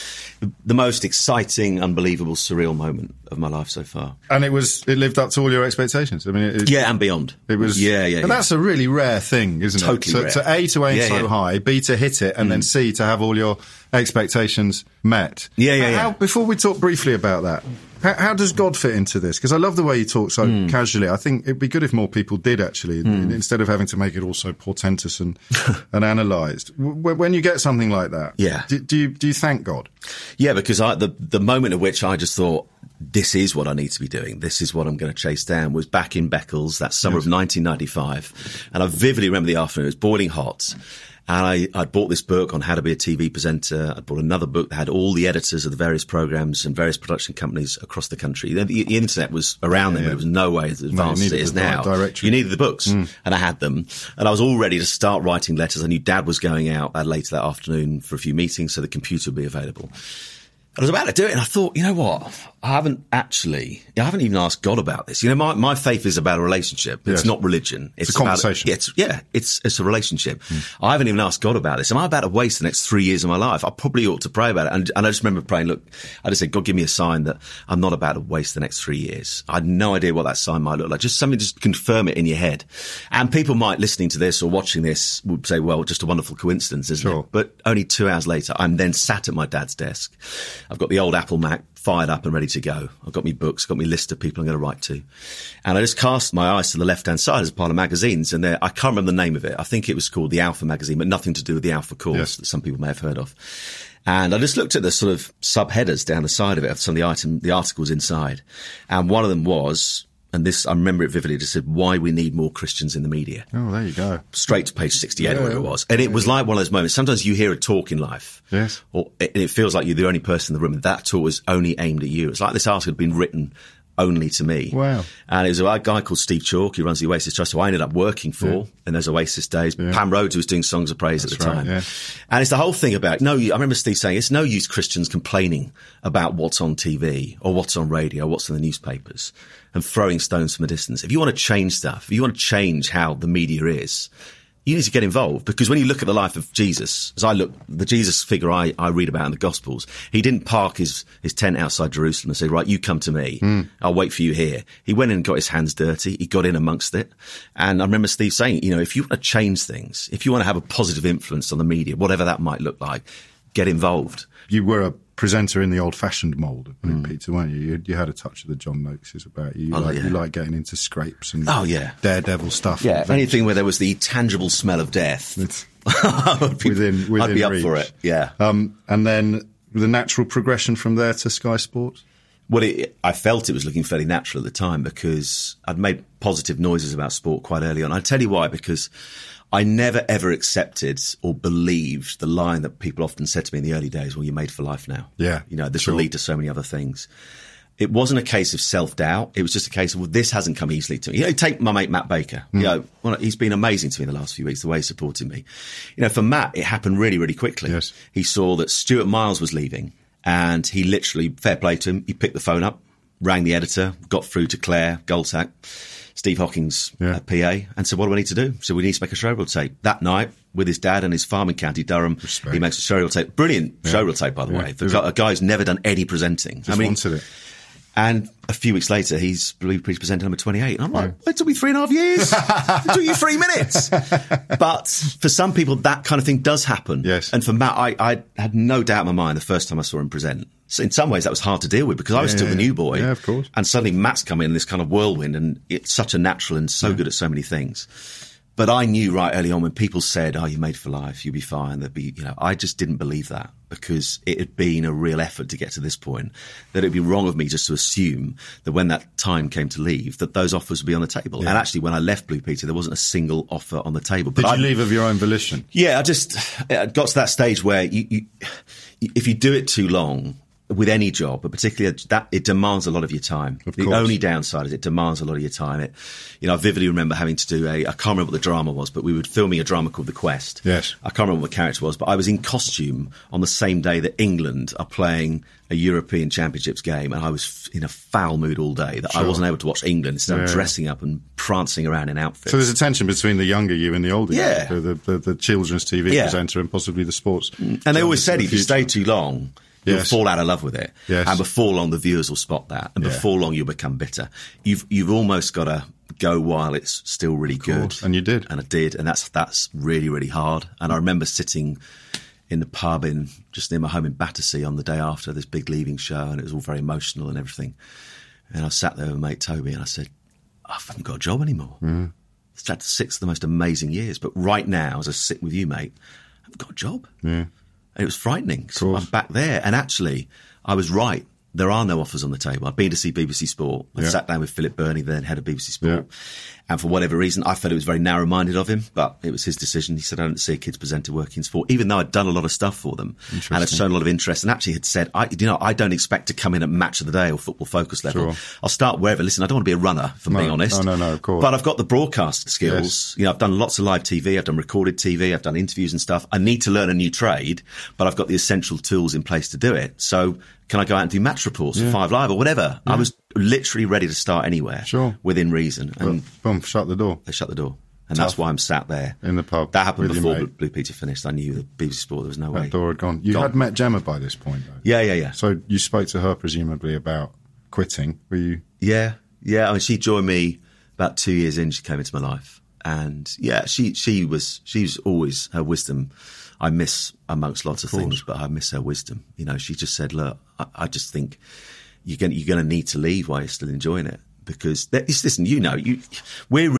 the most exciting, unbelievable, surreal moment of my life so far. And it was it lived up to all your expectations. I mean, it, Yeah, and beyond. It was, Yeah, yeah. And yeah. that's a really rare thing, isn't Totally it? rare. To, A to aim Yeah, so yeah. Mm. high, B to hit it, and then C to have all your expectations met. Yeah, yeah, How, yeah. Before we talk briefly about that, how, how does God fit into this? Because I love the way you talk so Mm. casually. I think it'd be good if more people did actually, instead of having to make it all so portentous and and analysed. W- when you get something like that, Yeah. do, do you do you thank God? Yeah, because I, the the moment at which I just thought this is what I need to be doing, this is what I'm going to chase down, was back in Beccles that summer of 1995, and I vividly remember the afternoon. It was boiling hot. And I, I'd bought this book on how to be a TV presenter. I'd bought another book that had all the editors of the various programs and various production companies across the country. The, the, the internet was around then, Yeah. but it was no way as advanced as it is now. directory. You needed the books, and I had them, and I was all ready to start writing letters. I knew Dad was going out uh, later that afternoon for a few meetings, so the computer would be available. I was about to do it, and I thought, you know what? I haven't actually, I haven't even asked God about this. You know, my, my faith is about a relationship. It's Yes. not religion. It's a about- conversation. yeah, it's, yeah, it's it's a relationship. Hmm. I haven't even asked God about this. Am I about to waste the next three years of my life? I probably ought to pray about it. And, and I just remember praying, look, I just said, God, give me a sign that I'm not about to waste the next three years. I had no idea what that sign might look like. Just something, just confirm it in your head. And people might listening to this or watching this would say, well, just a wonderful coincidence, isn't Sure. it? But only two hours later, I'm then sat at my dad's desk. I've got the old Apple Mac fired up and ready to go. I've got my books, I've got my list of people I'm going to write to. And I just cast my eyes to the left hand side as a pile of magazines. And there, I can't remember the name of it. I think it was called the Alpha magazine, but nothing to do with the Alpha course Yes. that some people may have heard of. And I just looked at the sort of subheaders down the side of it of some of the item, the articles inside. And one of them was, and this, I remember it vividly, just said, why we need more Christians in the media Oh, there you go. straight to page 68 or whatever it was. And it was like one of those moments. Sometimes you hear a talk in life. Yes. Or it, it feels like you're the only person in the room. And that talk was only aimed at you. It's like this article had been written only to me. Wow. And it was a guy called Steve Chalke, who runs the Oasis Trust, who I ended up working for in those Oasis days. Pam Rhodes, who was doing Songs of Praise at the right, time. yeah. And it's the whole thing about, no, I remember Steve saying, it's no use Christians complaining about what's on TV or what's on radio or what's in the newspapers and throwing stones from a distance. If you want to change stuff, if you want to change how the media is, you need to get involved because when you look at the life of Jesus, as I look, the Jesus figure I, I read about in the Gospels, he didn't park his, his tent outside Jerusalem and say, right, you come to me. Hmm. I'll wait for you here. He went in and got his hands dirty. He got in amongst it. And I remember Steve saying, you know, if you want to change things, if you want to have a positive influence on the media, whatever that might look like, get involved. You were a presenter in the old-fashioned mould of Peter, weren't you? you? You had a touch of the John Noakes about you. You, Oh, like, yeah. you like getting into scrapes and Oh, yeah. daredevil stuff. Yeah, anything where there was the tangible smell of death. I'd be, within, within I'd be up for it. Yeah. Um, and then the natural progression from there to Sky Sports. Well, it, I felt it was looking fairly natural at the time because I'd made positive noises about sport quite early on. I'll tell you why, because I never ever accepted or believed the line that people often said to me in the early days, well, you're made for life now. Yeah, You know, this sure. will lead to so many other things. It wasn't a case of self doubt. It was just a case of, well, this hasn't come easily to me. You know, take my mate Matt Baker. Hmm. You know, well, he's been amazing to me in the last few weeks, the way he supported me. You know, for Matt, it happened really, really quickly. Yes. He saw that Stuart Miles was leaving and he literally, fair play to him, he picked the phone up, rang the editor, got through to Claire Goldsack, Steve Hocking, Yeah. uh, PA, and said, what do we need to do? So we need to make a showreel tape. That night, with his dad and his farm in County Durham, Respect. he makes a showreel tape. Brilliant showreel tape, by the Yeah. way. For a guy- a guy who's never done any presenting. Just wanted it. And a few weeks later, he's Blue Peter presenter number 28. And I'm like, it took me three and a half years. it took you three minutes. But for some people, that kind of thing does happen. Yes. And for Matt, I, I had no doubt in my mind the first time I saw him present. So in some ways, that was hard to deal with because I was Yeah, still yeah, the new boy. Yeah, of course. And suddenly Matt's come in this kind of whirlwind and it's such a natural and so good at so many things. But I knew right early on when people said, "Oh, you're made for life. You'll be fine." There'd be, you know, I just didn't believe that because it had been a real effort to get to this point. That it'd be wrong of me just to assume that when that time came to leave, that those offers would be on the table. And actually, when I left Blue Peter, there wasn't a single offer on the table. But Did I, you leave of your own volition? yeah, I just I got to that stage where you, you, if you do it too long, with any job, but particularly that it demands a lot of your time. Of the only downside is it demands a lot of your time. It, you know, I vividly remember having to do a, I can't remember what the drama was, but we were filming a drama called The Quest. Yes. I can't remember what the character was, but I was in costume on the same day that England are playing a European Championships game, and I was f- in a foul mood all day that I wasn't able to watch England instead of Yeah. dressing up and prancing around in outfits. So there's a tension between the younger you and the older Yeah. you, the, the, the children's TV Yeah. presenter and possibly the sports. And they always said the if you stay too long, you'll Yes. fall out of love with it. Yes. And before long, the viewers will spot that. And Yeah. before long, you'll become bitter. You've you've almost got to go while it's still really good. And you did. And I did. And that's that's really really hard. And I remember sitting in the pub in just near my home in Battersea on the day after this big leaving show, and it was all very emotional and everything. And I sat there with mate Toby, and I said, I haven't got a job anymore. Mm-hmm. It's had six of the most amazing years, but right now, as I sit with you, mate, I haven't got a job. Yeah. And it was frightening. So. I'm back there. And actually, I was right. There are no offers on the table. I've been to see BBC Sport. I Yeah. sat down with Philip Bernie, then head of BBC Sport. Yeah. And for whatever reason, I felt it was very narrow minded of him, but it was his decision. He said, I don't see a kids presenter working in sport, even though I'd done a lot of stuff for them and had shown a lot of interest and actually had said, I, you know, I don't expect to come in at match of the day or football focus level. Sure. I'll start wherever. Listen, I don't want to be a runner, if I'm No, being honest. no, no, no, of course. But I've got the broadcast skills. Yes. You know, I've done lots of live TV. I've done recorded TV. I've done interviews and stuff. I need to learn a new trade, but I've got the essential tools in place to do it. So can I go out and do match reports for Five Live or whatever? I was literally ready to start anywhere. Sure. Within reason. And Boom, shut the door. they shut the door. And that's why I'm sat there. In the pub That happened before mate. Blue Peter finished. I knew that BBC Sport, there was no way. That door had gone. You Gone. had met Gemma by this point, though. Yeah, yeah, yeah. So you spoke to her presumably about quitting. Were you? Yeah, yeah. I mean, she joined me about two years in. She came into my life, and yeah, she she was she's always her wisdom. I miss amongst lots of, things, but I miss her wisdom. You know, she just said, "Look, I, I just think you're going you're going to need to leave while you're still enjoying it because there, it's, listen, you know, you we're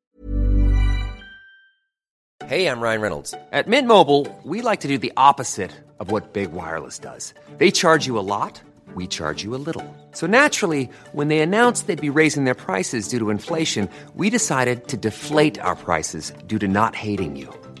Hey, I'm Ryan Reynolds. At Mint Mobile, we like to do the opposite of what Big Wireless does. They charge you a lot, we charge you a little. So naturally, when they announced they'd be raising their prices due to inflation, we decided to deflate our prices due to not hating you.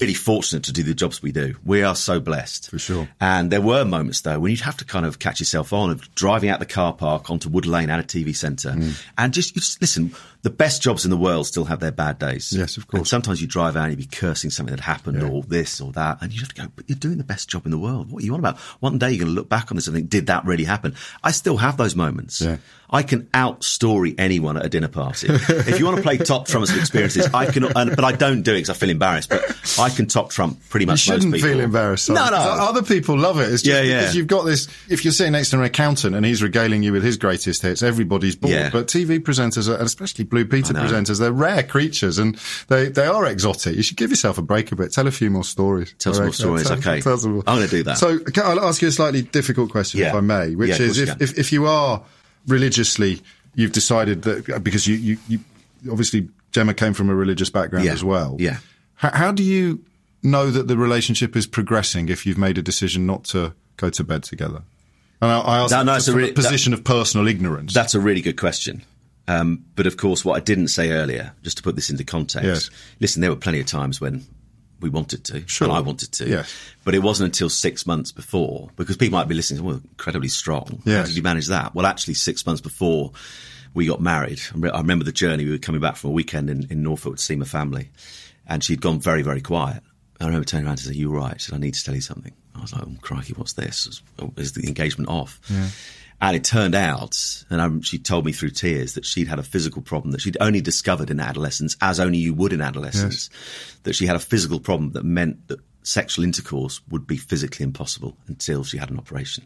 Really fortunate to do the jobs we do. We are so blessed. For sure. And there were moments though when you'd have to kind of catch yourself on of driving out the car park onto Wood Lane at a TV centre Mm. and just, you just listen, the best jobs in the world still have their bad days. Yes, of course. And sometimes you drive out and you'd be cursing something that happened Yeah. or this or that and you have to go, but you're doing the best job in the world. What are you on about? One day you're going to look back on this and think, did that really happen? I still have those moments. Yeah. I can outstory anyone at a dinner party. if you want to play top trumps of experiences, I can, and, but I don't do it because I feel embarrassed. But I can top trump pretty much You shouldn't feel embarrassed. No, no. Other people love it. It's just Yeah, yeah. because you've got this. If you're sitting next to an accountant and he's regaling you with his greatest hits, everybody's bored. Yeah. But TV presenters, are, and especially Blue Peter presenters, they're rare creatures and they, they are exotic. You should give yourself a break a bit. Tell a few more stories. Tell some more stories, tell- okay. tell more. I'm gonna do that. So can I'll ask you a slightly difficult question, if I may, which is if, if, if you are religiously, you've decided that, because you, you, you obviously Gemma came from a religious background Yeah. as well. Yeah. How, how do you know that the relationship is progressing if you've made a decision not to go to bed together? And I, I ask no, that a from really- a position of personal ignorance. That's a really good question. Um, but of course, what I didn't say earlier, just to put this into context, Yes. listen, there were plenty of times when we wanted to, Sure. and I wanted to, Yes. but it wasn't until six months before, because people might be listening, well, incredibly strong. How did you manage that? Well, actually, six months before we got married, I remember the journey. We were coming back from a weekend in, in Norfolk to see my family, and she'd gone very, very quiet. I remember turning around and saying, "You were right." She said, "I need to tell you something." I was like, "Oh crikey, what's this? Is, is the engagement off?" And it turned out, and um, she told me through tears that she'd had a physical problem that she'd only discovered in adolescence, as only you would in adolescence, that she had a physical problem that meant that sexual intercourse would be physically impossible until she had an operation.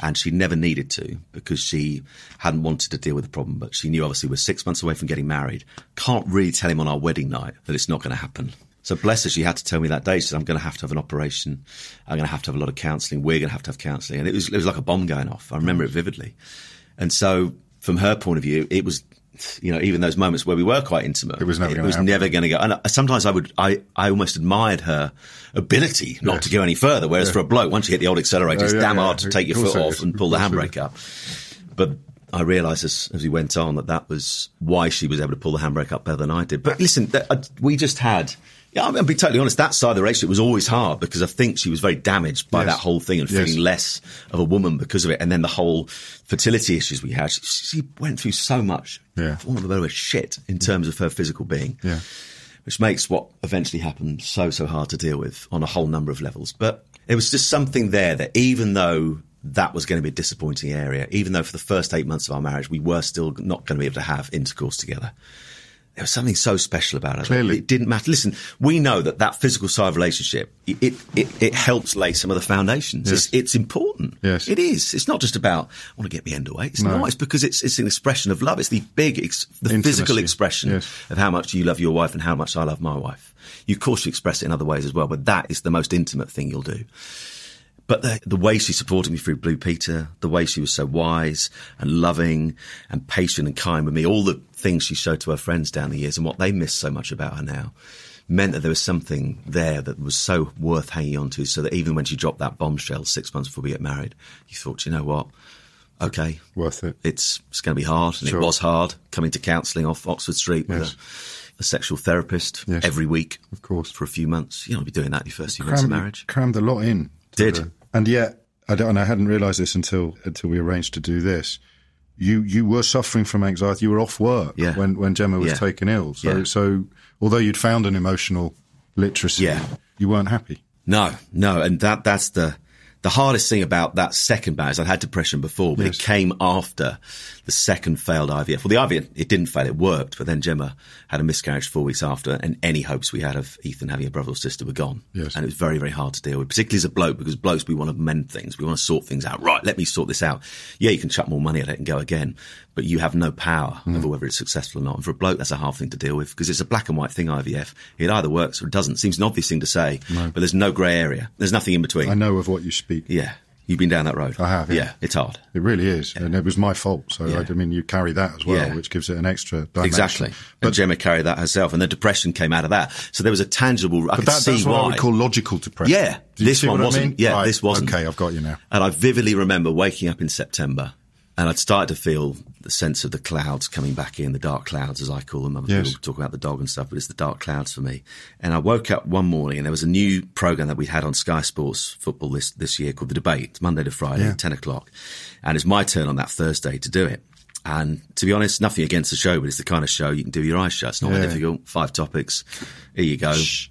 And she never needed to because she hadn't wanted to deal with the problem. But she knew obviously we're six months away from getting married. Can't really tell him on our wedding night that it's not going to happen. So bless her, she had to tell me that day. She said, I'm going to have to have an operation. I'm going to have to have a lot of counselling. We're going to have to have counselling. And it was, it was like a bomb going off. I remember it vividly. And so from her point of view, it was, you know, even those moments where we were quite intimate, It was never it gonna was happen. never going to go. And sometimes I would, I, I almost admired her ability not Yes. to go any further. Whereas for a bloke, once you hit the old accelerator, Oh, it's yeah, damn yeah. hard to take your foot off and pull the Of course it handbrake up. But I realised as, as we went on that that was why she was able to pull the handbrake up better than I did. But listen, that, uh, we just had. Yeah, I'm be totally honest. That side of the relationship was always hard because I think she was very damaged by Yes. that whole thing and Yes. feeling less of a woman because of it. And then the whole fertility issues we had. She, she went through so much, Yeah. for want of a better word, shit in terms of her physical being Yeah. which makes what eventually happened so, so hard to deal with on a whole number of levels. But it was just something there that even though that was going to be a disappointing area, even though for the first eight months of our marriage, we were still not going to be able to have intercourse together. There was something so special about it. Clearly. It didn't matter. Listen, we know that that physical side of relationship, it, it, it, it helps lay some of the foundations. Yes. It's, it's important. Yes. It is. It's not just about, I want to get me end away. It's No. not. It's because it's, it's an expression of love. It's the big, ex, the Intimacy. physical expression Yes. of how much you love your wife and how much I love my wife. You, of course, you express it in other ways as well, but that is the most intimate thing you'll do. But the, the way she supported me through Blue Peter, the way she was so wise and loving and patient and kind with me, all the things she showed to her friends down the years and what they miss so much about her now meant that there was something there that was so worth hanging on to so that even when she dropped that bombshell six months before we get married, you thought, you know what? Okay, Worth it. it's it's going to be hard, and Sure. it was hard coming to counselling off Oxford Street with Yes. a, a sexual therapist Yes. every week, Of course. for a few months. You don't be doing that your first few months of marriage. crammed a lot in. Did. the- and yet, I don't. And I hadn't realised this until until we arranged to do this. You you were suffering from anxiety. You were off work Yeah. when when Gemma was Yeah. taken ill. So Yeah. so although you'd found an emotional literacy, you weren't happy. No, no, and that that's the the hardest thing about that second marriage. I'd had depression before, but Yes. it came after the second failed IVF. Well, the IVF it didn't fail; it worked. But then Gemma had a miscarriage four weeks after, and any hopes we had of Ethan having a brother or sister were gone. Yes. and it was very, very hard to deal with, particularly as a bloke, because blokes we want to mend things, we want to sort things out. Right, let me sort this out. Yeah, you can chuck more money at it and go again, but you have no power Mm. over whether it's successful or not. And for a bloke, that's a hard thing to deal with because it's a black and white thing. IVF, it either works or it doesn't. Seems an obvious thing to say, but there's no grey area. There's nothing in between. I know of what you speak. Yeah. You've been down that road. I have, yeah. Yeah, it's hard. It really is, and it was my fault. So Yeah. I, I mean, you carry that as well, Yeah. which gives it an extra dimension. Exactly. But But, Gemma carried that herself, and the depression came out of that. So there was a tangible. I but could that, that's what why. I would call logical depression. Yeah, this one wasn't. mean? Yeah, Right, this wasn't. Okay, I've got you now. And I vividly remember waking up in September, and I'd started to feel the sense of the clouds coming back in, the dark clouds, as I call them. Other Yes. people talk about the dog and stuff, but it's the dark clouds for me. And I woke up one morning, and there was a new program that we had on Sky Sports football this this year called The Debate. It's Monday to Friday, Yeah. ten o'clock, and it's my turn on that Thursday to do it. And to be honest, nothing against the show, but it's the kind of show you can do your eyes shut. It's not Yeah. that difficult. Five topics. Here you go. Just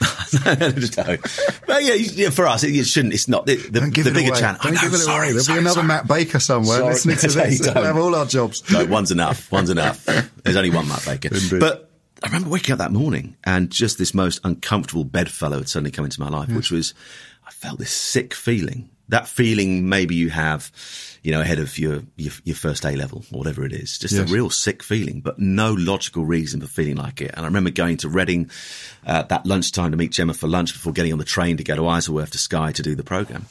no. But yeah, you- yeah, for us, it, it shouldn't. It's not the, the, the it bigger channel. Don't give it sorry, away. There'll sorry, be another sorry. Matt Baker somewhere Sorry. listening to No, this. We'll don't. have all our jobs. No, one's enough. One's enough. There's only one Matt Baker. Indeed. But I remember waking up that morning and just this most uncomfortable bedfellow had suddenly come into my life, which was I felt this sick feeling. That feeling maybe you have, you know, ahead of your your, your first A level or whatever it is. Just Yes. a real sick feeling, but no logical reason for feeling like it. And I remember going to Reading uh, that lunchtime to meet Gemma for lunch before getting on the train to go to Isleworth to Sky to do the program.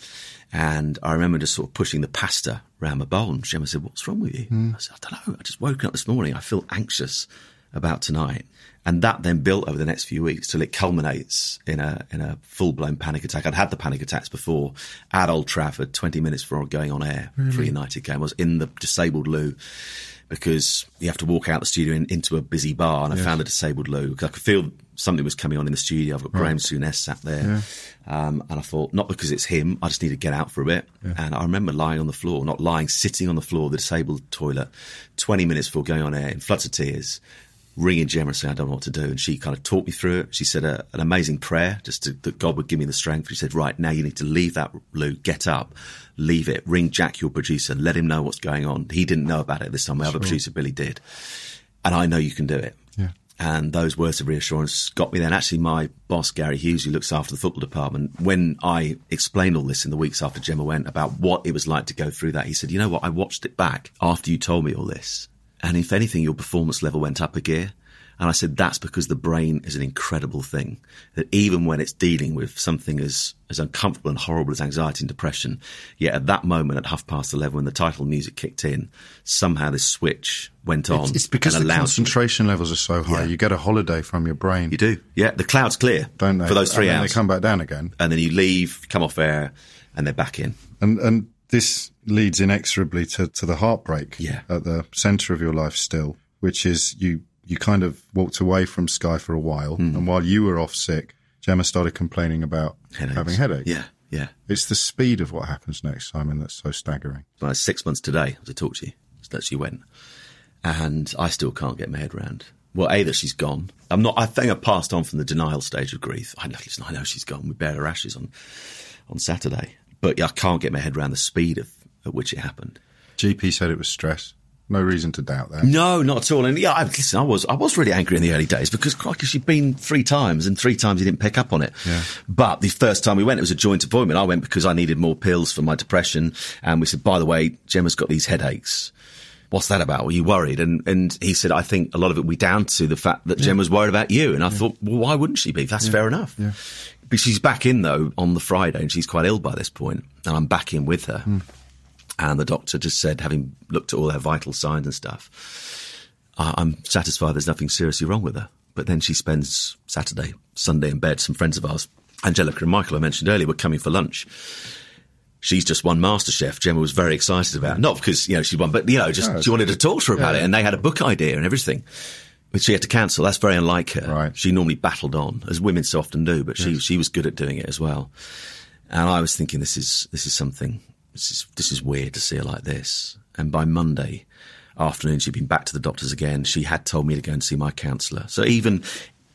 And I remember just sort of pushing the pasta around my bowl. And Gemma said, What's wrong with you? I said, I don't know. I just woke up this morning. I feel anxious about tonight. And that then built over the next few weeks till it culminates in a in a full blown panic attack. I'd had the panic attacks before at Old Trafford, twenty minutes before going on air for a United game. I was in the disabled loo because you have to walk out the studio in, into a busy bar, and I found the disabled loo because I could feel something was coming on in the studio. I've got Graham Souness sat there, um, and I thought not because it's him, I just need to get out for a bit. And I remember lying on the floor, not lying, sitting on the floor of the disabled toilet, twenty minutes before going on air in floods of tears. Ringing Gemma saying, I don't know what to do. And she kind of talked me through it. She said a, an amazing prayer, just to, that God would give me the strength. She said, Right, now you need to leave that loo, get up, leave it, ring Jack, your producer, let him know what's going on. He didn't know about it this time. My other producer, Billy, did. And I know you can do it. Yeah. And those words of reassurance got me then. Actually, my boss, Gary Hughes, who looks after the football department, when I explained all this in the weeks after Gemma went about what it was like to go through that, he said, you know what? I watched it back after you told me all this. And if anything, your performance level went up a gear. And I said, that's because the brain is an incredible thing. That even when it's dealing with something as, as uncomfortable and horrible as anxiety and depression, yet at that moment at half past 11 when the title music kicked in, somehow this switch went on. It's, it's because and the allowed concentration levels are so high. Yeah. You get a holiday from your brain. You do. Yeah. The cloud's clear. Don't they? For those three and then hours. They come back down again. and then you leave, come off air, and they're back in. And and this leads inexorably to, to the heartbreak Yeah. at the centre of your life still, which is you you kind of walked away from Sky for a while, Hmm. and while you were off sick, Gemma started complaining about Headaches. having headaches. Yeah. Yeah. It's the speed of what happens next, Simon, that's so staggering. It's six months today as I talk to you that she went, and I still can't get my head around. Well, a that she's gone. I'm not. I think I passed on from the denial stage of grief. I know. Listen, I know she's gone. We buried her ashes on on Saturday, but I can't get my head around the speed of at which it happened. GP said it was stress. No reason to doubt that. No, not at all. And yeah, I, listen, I was I was really angry in the early days because crikey, she'd been three times and three times he didn't pick up on it. Yeah. But the first time we went, it was a joint appointment. I went because I needed more pills for my depression, and we said, by the way, Gemma's got these headaches. What's that about? Were you worried? And and he said, I think a lot of it be down to the fact that Gemma's worried about you. And I thought, well, why wouldn't she be? That's fair enough. Yeah. But she's back in though on the Friday, and she's quite ill by this point, and I'm back in with her. Hmm. And the doctor just said, having looked at all her vital signs and stuff, I'm satisfied there's nothing seriously wrong with her. But then she spends Saturday, Sunday in bed. Some friends of ours, Angellica and Michael, I mentioned earlier, were coming for lunch. She's just won MasterChef. Gemma was very excited about it. Not because, you know, she won, but, you know, just No, she wanted to talk to her about yeah. it. And they had a book idea and everything. Which she had to cancel. That's very unlike her. Right. She normally battled on, as women so often do, but she, she was good at doing it as well. And I was thinking, this is this is something. This is this is weird to see her like this. And by Monday afternoon, she'd been back to the doctors again. She had told me to go and see my counsellor. So even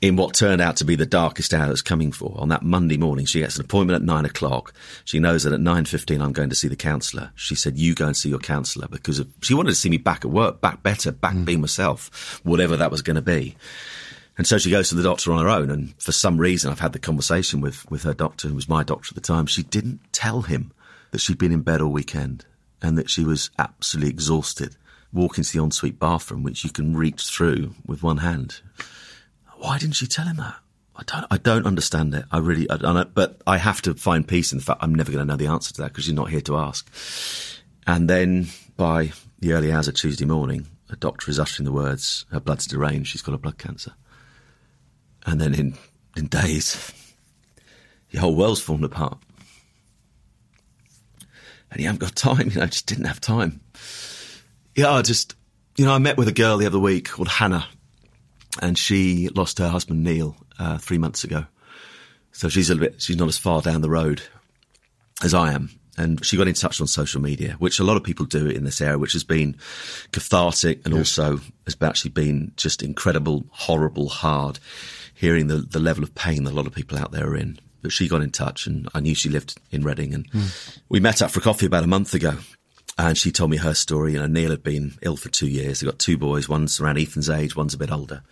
in what turned out to be the darkest hour that's coming for, on that Monday morning, she gets an appointment at nine o'clock. She knows that at nine fifteen, I'm going to see the counsellor. She said, "You go and see your counsellor because of, she wanted to see me back at work, back better, back mm. being myself, whatever that was going to be. And so she goes to the doctor on her own. And for some reason, I've had the conversation with, with her doctor, who was my doctor at the time. She didn't tell him that she'd been in bed all weekend and that she was absolutely exhausted, walking to the ensuite bathroom, which you can reach through with one hand. Why didn't she tell him that? I don't, I don't understand it. I really, I don't, but I have to find peace in the fact I'm never going to know the answer to that because you're not here to ask. And then by the early hours of Tuesday morning, a doctor is uttering the words, her blood's deranged, she's got a blood cancer. And then in, in days, the whole world's fallen apart. And you haven't got time, you know, just didn't have time. Yeah, I just, you know, I met with a girl the other week called Hannah, and she lost her husband Neil uh, three months ago. So she's a little bit, she's not as far down the road as I am. And she got in touch on social media, which a lot of people do in this area, which has been cathartic and also has actually been just incredible, horrible, hard, hearing the, the level of pain that a lot of people out there are in. But she got in touch and I knew she lived in Reading and hmm. we met up for coffee about a month ago. And she told me her story. You know, Neil had been ill for two years. They got two boys. One's around Ethan's age. One's a bit older.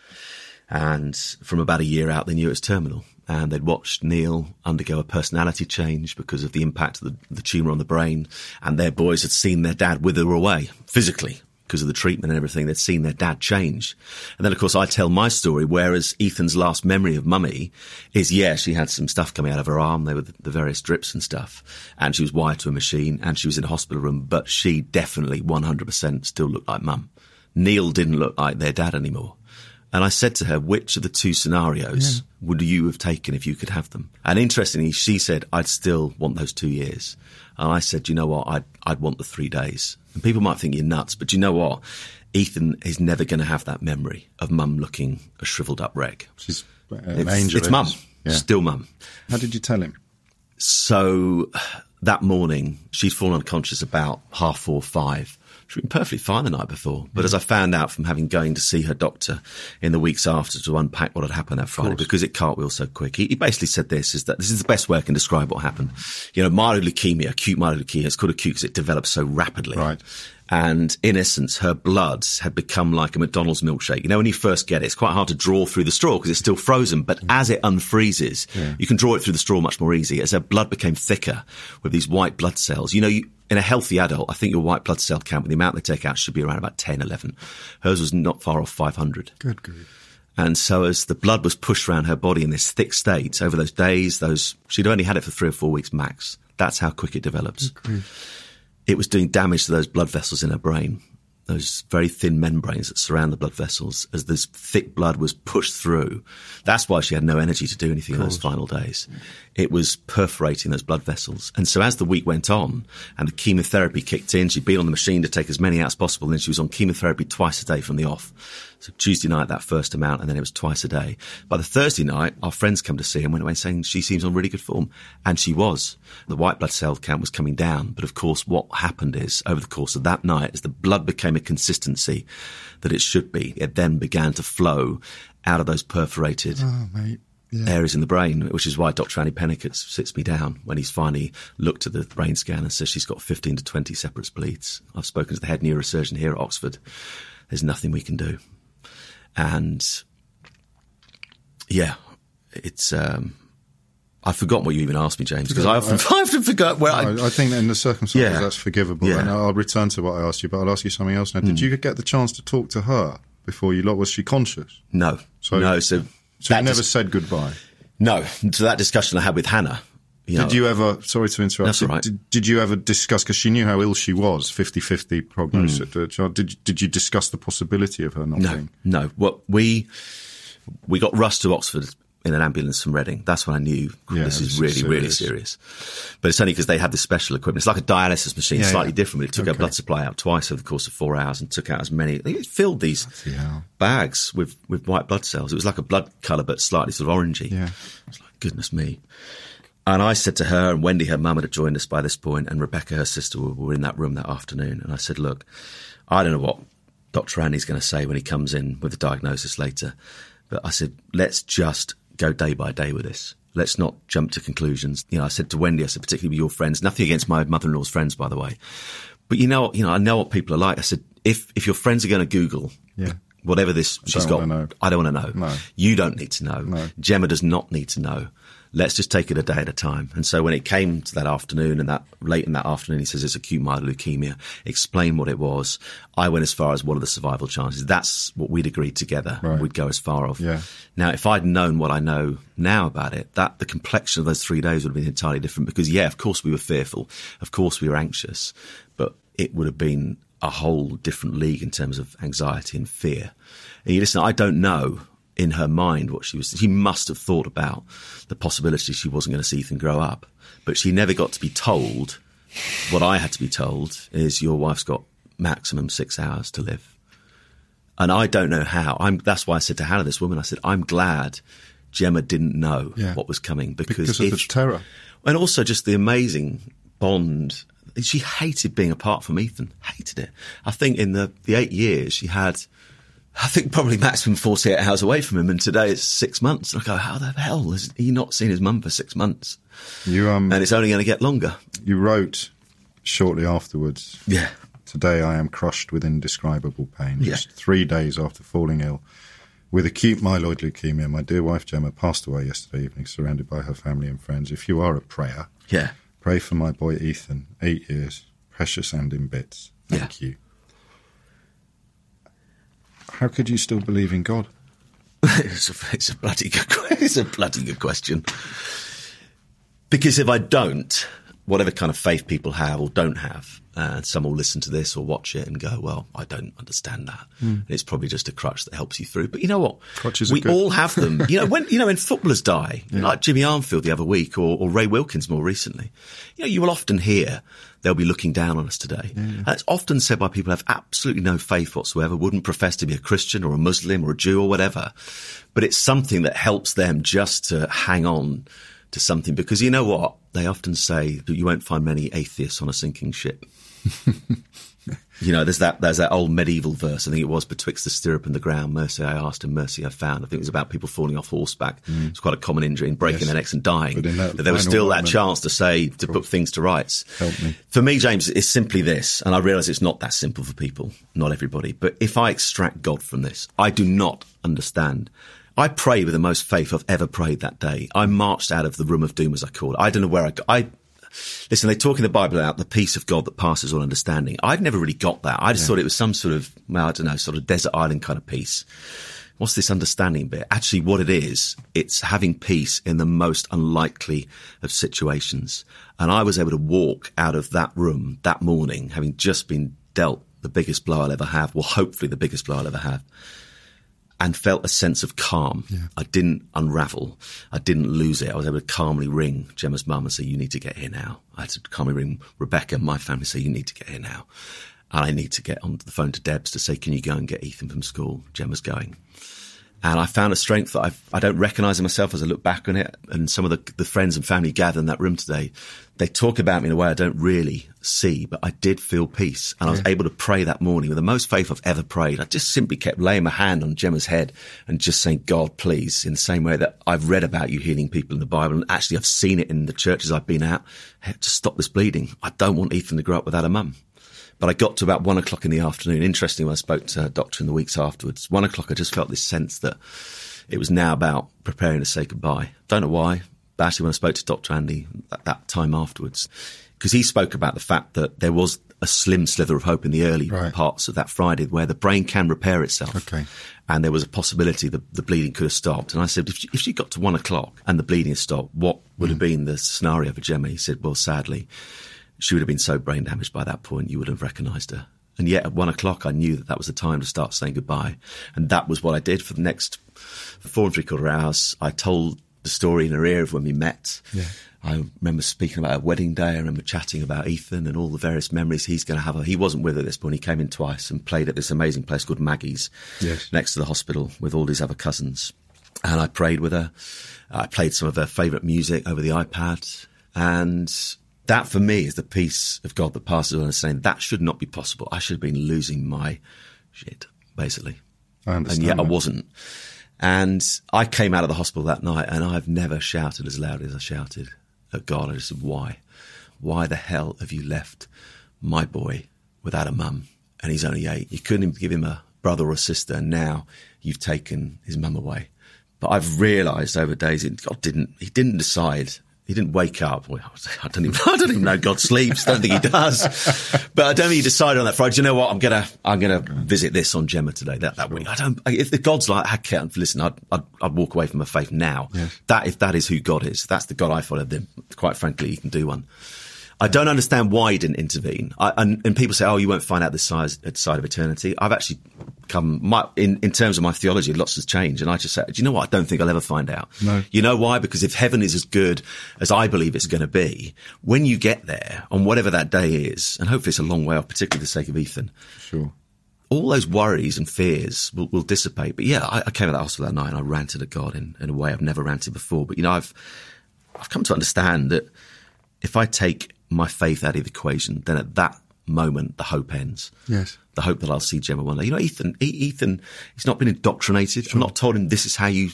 And from about a year out, they knew it was terminal. And they'd watched Neil undergo a personality change because of the impact of the, the tumour on the brain. And their boys had seen their dad wither away physically because of the treatment and everything. They'd seen their dad change. And then, of course, I tell my story, whereas Ethan's last memory of mummy is, yeah, she had some stuff coming out of her arm. There were the, the various drips and stuff. And she was wired to a machine and she was in a hospital room, but she definitely 100% still looked like mum. Neil didn't look like their dad anymore. And I said to her, which of the two scenarios would you have taken if you could have them? And interestingly, she said, I'd still want those two years. And I said, you know what? I'd, I'd want the three days. And people might think you're nuts, but you know what? Ethan is never going to have that memory of mum looking a shriveled up wreck. She's an It's, angel. it's mum. Yeah. Still mum. How did you tell him? So that morning, she'd fallen unconscious about half four, five. She'd been perfectly fine the night before. But as I found out from having going to see her doctor in the weeks after to unpack what had happened that Friday, because it cartwheeled so quick, he, he basically said this, is that this is the best way I can describe what happened. You know, myeloid leukemia, acute myeloid leukemia, it's called acute because it develops so rapidly. Right. And in essence, her blood had become like a McDonald's milkshake. You know, when you first get it, it's quite hard to draw through the straw because it's still frozen. But as it unfreezes, you can draw it through the straw much more easy. As her blood became thicker with these white blood cells, you know, you, in a healthy adult, I think your white blood cell count with the amount they take out should be around about 10, 11. Hers was not far off 500. Good grief. And so as the blood was pushed around her body in this thick state over those days, those, she'd only had it for three or four weeks max. That's how quick it develops. It was doing damage to those blood vessels in her brain, those very thin membranes that surround the blood vessels as this thick blood was pushed through. That's why she had no energy to do anything in those final days. It was perforating those blood vessels. And so as the week went on and the chemotherapy kicked in, she'd been on the machine to take as many out as possible. And then she was on chemotherapy twice a day from the off. So Tuesday night, that first amount, and then it was twice a day. By the Thursday night, our friends come to see and went away saying she seems on really good form. And she was. The white blood cell count was coming down. But of course, what happened is over the course of that night, as the blood became a consistency that it should be, it then began to flow out of those perforated Oh, mate. Yeah. areas in the brain, which is why Dr. Andy Pennicott sits me down when he's finally looked at the brain scan and says she's got 15 to 20 separate bleeds. I've spoken to the head neurosurgeon here at Oxford. There's nothing we can do. And yeah, it's, um, I've forgotten what you even asked me, James, because I often, I often forget where I, I, I think in the circumstances Yeah. that's forgivable. Yeah. And I'll return to what I asked you, but I'll ask you something else now. Did you get the chance to talk to her before you lot? Was she conscious? no, So- no, so, So you never said goodbye. no, so that discussion I had with Hannah, you know, Did you ever, sorry to interrupt, That's right. did, did you ever discuss, because she knew how ill she was, 50-50 prognosis, uh, child, did, did you discuss the possibility of her not No, being? no. What we we got Russ to Oxford in an ambulance from Reading. That's when I knew Yeah, this is really, really serious. serious. But it's only because they have this special equipment. It's like a dialysis machine, Yeah, slightly yeah. different. But it took our blood supply out twice over the course of four hours and took out as many. It filled these bags with with white blood cells. It was like a blood colour, but slightly sort of orangey. Yeah. It's like goodness me. And I said to her, and Wendy, her mum, had joined us by this point, and Rebecca, her sister, were, in that room that afternoon. And I said, Look, I don't know what Dr. Andy's going to say when he comes in with the diagnosis later. But I said, let's just go day by day with this. Let's not jump to conclusions. You know, I said to Wendy, I said, particularly with your friends, nothing against my mother-in-law's friends, by the way. But you know, you know, I know what people are like. I said, if, if your friends are going to Google Yeah. whatever this she's got. I don't want to know. No. You don't need to know. No. Gemma does not need to know. Let's just take it a day at a time. And so when it came to that afternoon and that late in that afternoon, he says it's acute myeloid leukemia. Explain what it was. I went as far as what are the survival chances. That's what we'd agreed together. Right. We'd go as far of. Yeah. Now, if I'd known what I know now about it, that the complexion of those three days would have been entirely different. Because yeah, of course we were fearful. Of course we were anxious, but it would have been a whole different league in terms of anxiety and fear. And you listen, I don't know in her mind what she was. She must have thought about the possibility she wasn't going to see Ethan grow up, but she never got to be told what I had to be told is your wife's got maximum six hours to live. And I don't know how. I'm, that's why I said to Hannah, this woman, I said, I'm glad Gemma didn't know Yeah. what was coming because, Because of the terror. and also just the amazing bond. She hated being apart from Ethan. Hated it. I think in the, the eight years she had, I think probably maximum 48 hours away from him. And today it's six months. And I go, how the hell has he not seen his mum for six months? You, um, And it's only going to get longer. you wrote shortly afterwards, Yeah. Today I am crushed with indescribable pain. Yeah. Just three days after falling ill with acute myeloid leukemia, my dear wife Gemma passed away yesterday evening, surrounded by her family and friends. If you are a prayer, Yeah. pray for my boy Ethan, eight years, precious and in bits. Thank you. How could you still believe in God? it's, a, it's a bloody good. It's a bloody good question. Because if I don't, whatever kind of faith people have or don't have, and some will listen to this or watch it and go, "Well, I don't understand that." Hmm. And it's probably just a crutch that helps you through. But you know what? Crutches are we good. all have them. you know, when you know when footballers die, like Jimmy Armfield the other week, or, or Ray Wilkins more recently, you know, you will often hear they'll be looking down on us today. And it's often said by people who have absolutely no faith whatsoever, wouldn't profess to be a Christian or a Muslim or a Jew or whatever, but it's something that helps them just to hang on to something because you know what? They often say that you won't find many atheists on a sinking ship. You know, there's that there's that old medieval verse. I think it was betwixt the stirrup and the ground. Mercy I asked and mercy I found. I think it was about people falling off horseback. Mm. It's quite a common injury and breaking Yes. their necks and dying. But that there was still that chance to say to put things to rights. Help me. For me, James, it's simply this, and I realise it's not that simple for people, not everybody. But if I extract God from this, I do not understand. I prayed with the most faith I've ever prayed that day. I marched out of the room of doom, as I call it. I don't know where I got. I listen. They talk in the Bible about the peace of God that passes all understanding. I'd never really got that. I just thought it was some sort of, well, I don't know, sort of desert island kind of peace. What's this understanding bit? Actually, what it is, it's having peace in the most unlikely of situations. And I was able to walk out of that room that morning, having just been dealt the biggest blow I'll ever have. Well, hopefully the biggest blow I'll ever have. And felt a sense of calm. I didn't unravel. I didn't lose it. I was able to calmly ring Gemma's mum and say, you need to get here now. I had to calmly ring Rebecca, my family, say, you need to get here now. And I need to get on the phone to Debs to say, can you go and get Ethan from school? Gemma's going. And I found a strength that I've, I don't recognise in myself as I look back on it. And some of the, the friends and family gathered in that room today, they talk about me in a way I don't really see, but I did feel peace. And I was able to pray that morning with the most faith I've ever prayed. I just simply kept laying my hand on Gemma's head and just saying, God, please, in the same way that I've read about you healing people in the Bible. And actually, I've seen it in the churches I've been at. Hey, just stop this bleeding. I don't want Ethan to grow up without a mum. But I got to about one o'clock in the afternoon. Interesting, when I spoke to a doctor in the weeks afterwards, one o'clock, I just felt this sense that it was now about preparing to say goodbye. Don't know why, but actually, when I spoke to Dr. Andy at that time afterwards, because he spoke about the fact that there was a slim slither of hope in the early Right. parts of that Friday where the brain can repair itself. Okay. And there was a possibility that the bleeding could have stopped. And I said, if she, if she got to one o'clock and the bleeding had stopped, what would have mm. been the scenario for Gemma? He said, well, sadly, she would have been so brain damaged by that point, you would have recognised her. And yet at one o'clock, I knew that that was the time to start saying goodbye. And that was what I did for the next four and three quarter hours. I told the story in her ear of when we met. Yeah. I remember speaking about a wedding day. I remember chatting about Ethan and all the various memories he's going to have. He wasn't with her at this point. He came in twice and played at this amazing place called Maggie's Yes. next to the hospital with all his other cousins. And I prayed with her. I played some of her favourite music over the iPad. And that for me is the peace of God that passes all understanding. That should not be possible. I should have been losing my shit, basically. I understand And yet I wasn't. And I came out of the hospital that night and I've never shouted as loud as I shouted at God. I just said, why? Why the hell have you left my boy without a mum? And he's only eight. You couldn't even give him a brother or a sister. And now you've taken his mum away. But I've realised over days, God didn't, he didn't decide. He didn't wake up. Well, I don't even, I don't even know God sleeps. Don't think he does. But I don't think he decided on that Friday. Do you know what? I'm gonna, I'm gonna visit this on Gemma today. That, that week. I don't, if the God's like, I can't listen, I'd, I'd, I'd walk away from my faith now. That, if that is who God is, that's the God I follow, then quite frankly, he can do one. I don't understand why he didn't intervene. I, and, and people say, "Oh, you won't find out this side, side of eternity." I've actually come my, in in terms of my theology, lots has changed, and I just say, "Do you know what? I don't think I'll ever find out." No. You know why? Because if heaven is as good as I believe it's going to be, when you get there on whatever that day is, and hopefully it's a long way off, particularly for the sake of Ethan, Sure. all those worries and fears will, will dissipate. But yeah, I, I came out of the hospital that night and I ranted at God in, in a way I've never ranted before. But you know, I've I've come to understand that if I take my faith out of the equation, then at that moment the hope ends. Yes. The hope that I'll see Gemma one day. You know, Ethan, Ethan, he's not been indoctrinated. I'm not told him this is how you,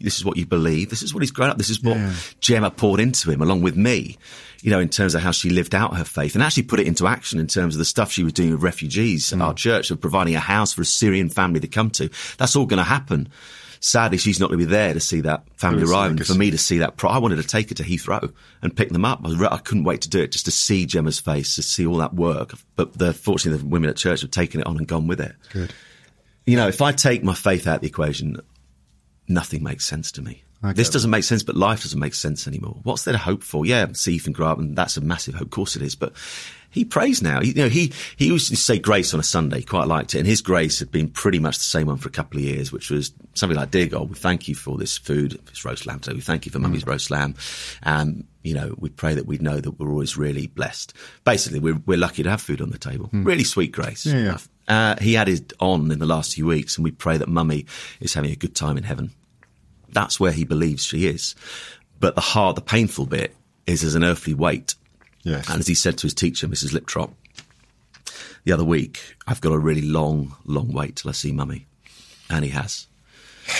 this is what you believe. This is what he's grown up. This is what Yeah. Gemma poured into him along with me, you know, in terms of how she lived out her faith and actually put it into action in terms of the stuff she was doing with refugees at mm. our church of providing a house for a Syrian family to come to. That's all going to happen. Sadly, she's not going to be there to see that family arrive. And for me to see that, pro- I wanted to take her to Heathrow and pick them up. I, re- I couldn't wait to do it just to see Gemma's face, to see all that work. But the, fortunately, the women at church have taken it on and gone with it. Good. You know, if I take my faith out of the equation, nothing makes sense to me. This doesn't make sense, but life doesn't make sense anymore. What's there to hope for? Yeah, see Ethan grow up, and that's a massive hope. Of course it is, but he prays now. He, you know, he he used to say grace on a Sunday. He quite liked it, and his grace had been pretty much the same one for a couple of years, which was something like, "Dear God, we thank you for this food, this roast lamb. So we thank you for mm. Mummy's roast lamb, and you know, we pray that we know that we're always really blessed. Basically, we're we're lucky to have food on the table. Mm. Really sweet grace. Yeah, yeah. Uh, he added on in the last few weeks, and we pray that Mummy is having a good time in heaven. That's where he believes she is. But the hard, the painful bit is as an earthly weight. Yes. And as he said to his teacher, Mrs. Liptrop, the other week, I've got a really long, long wait till I see mummy. And he has.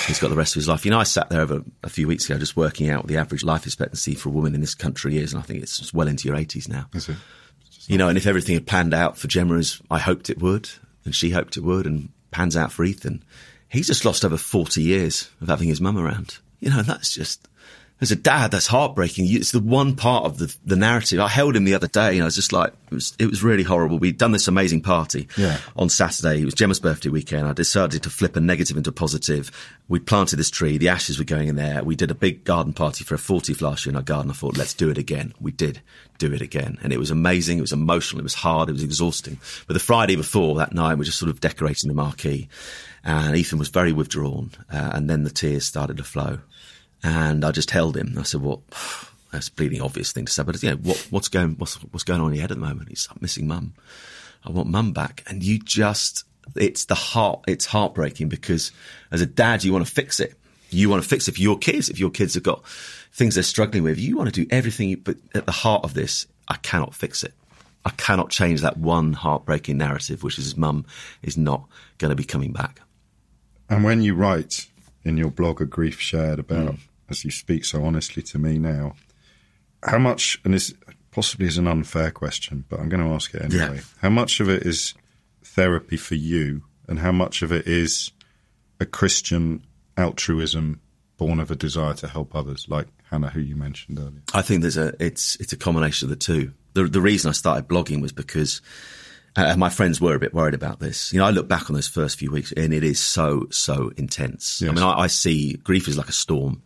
He's got the rest of his life. You know, I sat there over a few weeks ago just working out what the average life expectancy for a woman in this country is, and I think it's well into your 80s now. You know, and if everything had panned out for Gemma as I hoped it would, and she hoped it would, and pans out for Ethan, he's just lost over 40 years of having his mum around. You know, that's just, as a dad, that's heartbreaking. It's the one part of the, the narrative. I held him the other day and I was just like, it was, it was really horrible. We'd done this amazing party Yeah. on Saturday. It was Gemma's birthday weekend. I decided to flip a negative into positive. We planted this tree. The ashes were going in there. We did a big garden party for a 40th last year in our garden. I thought, let's do it again. We did do it again. And it was amazing. It was emotional. It was hard. It was exhausting. But the Friday before that night, we were just sort of decorating the marquee and Ethan was very withdrawn. Uh, and then the tears started to flow. And I just held him. I said, well, that's a bleeding obvious thing to say, but you know, what, what's going, what's, what's going on in your head at the moment? He's I'm missing mum. I want mum back. And you just, it's the heart, it's heartbreaking because as a dad, you want to fix it. You want to fix it for your kids. If your kids have got things they're struggling with, you want to do everything. But at the heart of this, I cannot fix it. I cannot change that one heartbreaking narrative, which is his mum is not going to be coming back. And when you write in your blog a grief shared Mm. As you speak so honestly to me now, how much, and this possibly is an unfair question, but I'm going to ask it anyway. Yeah. How much of it is therapy for you, and how much of it is a Christian altruism born of a desire to help others, like Hannah, who you mentioned earlier? I think there's a it's it's a combination of the two. The the reason I started blogging was because uh, my friends were a bit worried about this. You know, I look back on those first few weeks, and it is so so intense. I mean, I, I see grief is like a storm.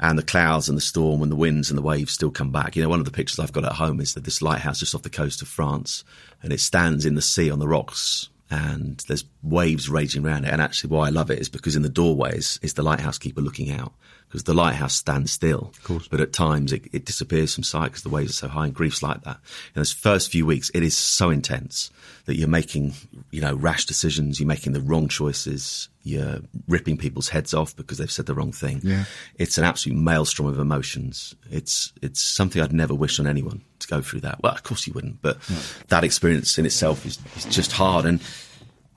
And the clouds and the storm and the winds and the waves still come back. You know, one of the pictures I've got at home is that this lighthouse just off the coast of France and it stands in the sea on the rocks and there's waves raging around it. And actually why I love it is because in the doorways is the lighthouse keeper looking out because the lighthouse stands still. Of course. But at times it, it disappears from sight because the waves are so high and grief's like that. In those first few weeks, it is so intense that you're making, you know, rash decisions. You're making the wrong choices. You're ripping people's heads off because they've said the wrong thing. Yeah. It's an absolute maelstrom of emotions. It's, it's something I'd never wish on anyone to go through that. Well, of course you wouldn't, but that experience in itself is, is just hard. And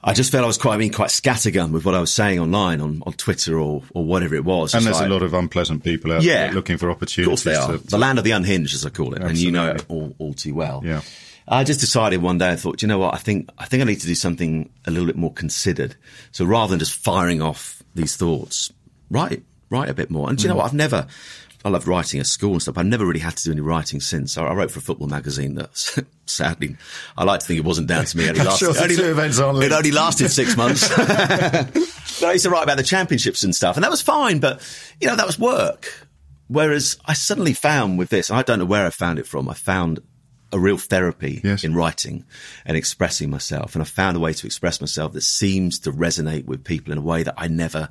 I just felt I was quite, I mean, quite scattergun with what I was saying online on, on Twitter or, or whatever it was. And It's there's like- a lot of unpleasant people out yeah, there looking for opportunities. Of course they are. to- the land of the unhinged, as I call it, and you know it all, all too well. Yeah. I just decided one day. I thought, you know what? I think I think I need to do something a little bit more considered. So rather than just firing off these thoughts, write write a bit more. And do you Mm. know what? I've never. I loved writing at school and stuff. I've never really had to do any writing since. I I wrote for a football magazine that, sadly, I like to think it wasn't down to me. It only lasted, sure only- two events it only lasted six months. I used to write about the championships and stuff, and that was fine. But you know, that was work. Whereas I suddenly found with this, and I don't know where I found it from. I found a real therapy Yes. in writing and expressing myself, and I found a way to express myself that seems to resonate with people in a way that I never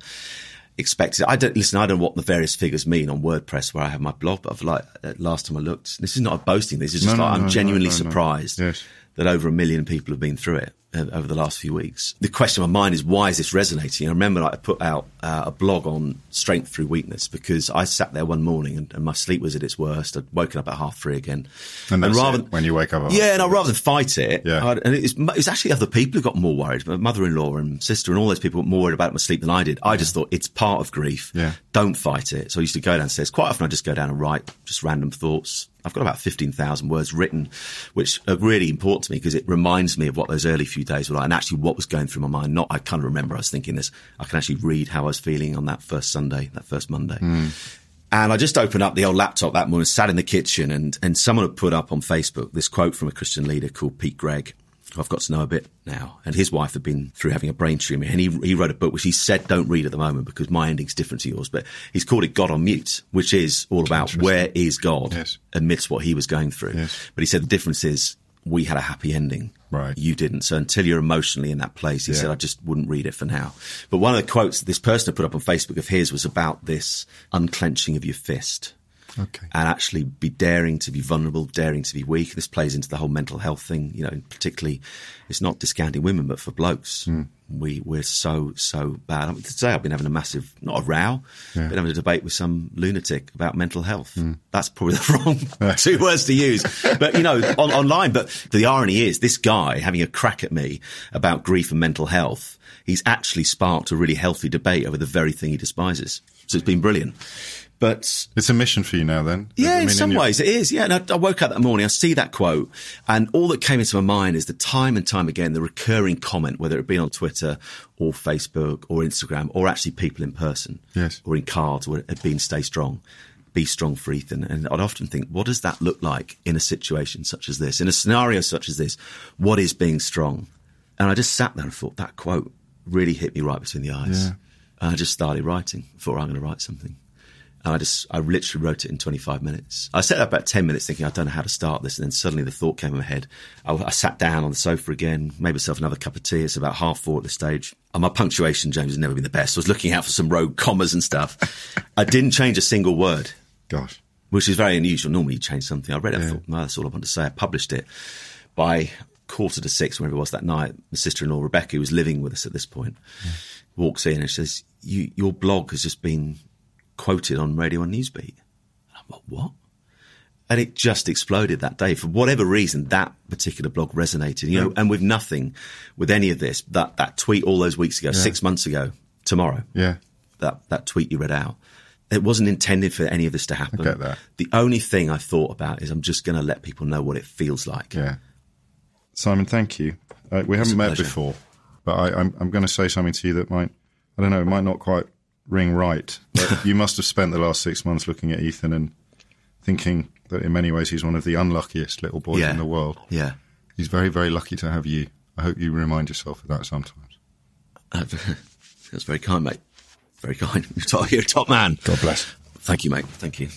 expected. I don't listen. I don't know what the various figures mean on WordPress where I have my blog, but I've like uh, last time I looked, this is not a boasting. This is just No, no, like I'm no, genuinely no, no. surprised Yes. that over a million people have been through it over the last few weeks. The question in my mind is why is this resonating? I remember like, I put out uh, a blog on strength through weakness because I sat there one morning and, and my sleep was at its worst. I'd woken up at half three again. And that's rather it, when you wake up at yeah, and I rather than fight it, Yeah. I'd- and it was, it actually other people who got more worried. My mother-in-law and sister and all those people got more worried about my sleep than I did. I just thought it's part of grief. Yeah. Don't fight it. So I used to go downstairs. Quite often I just go down and write just random thoughts. I've got about 15,000 words written, which are really important to me because it reminds me of what those early few days were like and actually what was going through my mind. Not, I kind of remember I was thinking this. I can actually read how I was feeling on that first Sunday, that first Monday. Hmm. And I just opened up the old laptop that morning, sat in the kitchen, and, and someone had put up on Facebook this quote from a Christian leader called Pete Greig, who I've got to know a bit now. And his wife had been through having a brain tumor, and he, he wrote a book which he said don't read at the moment because my ending's different to yours. But he's called it God on Mute, which is all about where is God Yes. amidst what he was going through. Yes. But he said the difference is we had a happy ending. Right. You didn't. So until you're emotionally in that place, he Yeah. said, I just wouldn't read it for now. But one of the quotes this person had put up on Facebook of his was about this unclenching of your fist. Okay. And actually be daring to be vulnerable, daring to be weak. This plays into the whole mental health thing, you know, particularly it's not discounting women, but for blokes. Mm. We, we're so, so bad. I mean, today I've been having a massive, not a row, Yeah. been having a debate with some lunatic about mental health. That's probably the wrong two words to use. But, you know, on, online. But the irony is this guy having a crack at me about grief and mental health, he's actually sparked a really healthy debate over the very thing he despises. So it's been brilliant. But It's a mission for you now, then. yeah, I in some your- ways it is. Yeah, and I, I woke up that morning, I see that quote, and all that came into my mind is the time and time again, the recurring comment, whether it be on Twitter or Facebook or Instagram, or actually people in person, Yes. or in cards, where it had been "Stay strong." Be strong for Ethan. And I'd often think, what does that look like in a situation such as this? In a scenario such as this, what is being strong? And I just sat there and thought that quote really hit me right between the eyes. Yeah. And I just started writing. Thought I'm going to write something. And I just, I literally wrote it in 25 minutes. I set up about 10 minutes thinking, I don't know how to start this. And then suddenly the thought came in my head. I, I sat down on the sofa again, made myself another cup of tea. It's about half four at this stage. And my punctuation, James, has never been the best. I was looking out for some rogue commas and stuff. I didn't change a single word, Gosh. which is very unusual. Normally you change something. I read it, I Yeah. thought, no, that's all I want to say. I published it by quarter to six, whenever it was that night. My sister-in-law, Rebecca, who was living with us at this point, walks in and says, you, your blog has just been quoted on Radio and Newsbeat. And I'm like, what? And it just exploded that day. For whatever reason, that particular blog resonated, you know, and with nothing, with any of this, that, that tweet all those weeks ago, six months ago, tomorrow, Yeah. that, that tweet you read out, it wasn't intended for any of this to happen. I get that. The only thing I thought about is I'm just going to let people know what it feels like. Yeah. Simon, thank you. Uh, we haven't met pleasure. before, but I, I'm, I'm going to say something to you that might, I don't know, it might not quite ring right. You must have spent the last six months looking at Ethan and thinking that in many ways he's one of the unluckiest little boys Yeah. in the world. Yeah. He's very, very lucky to have you. I hope you remind yourself of that sometimes. That's very kind, mate. Very kind. You're, top, you're a top man. God bless. Thank you, mate. Thank you.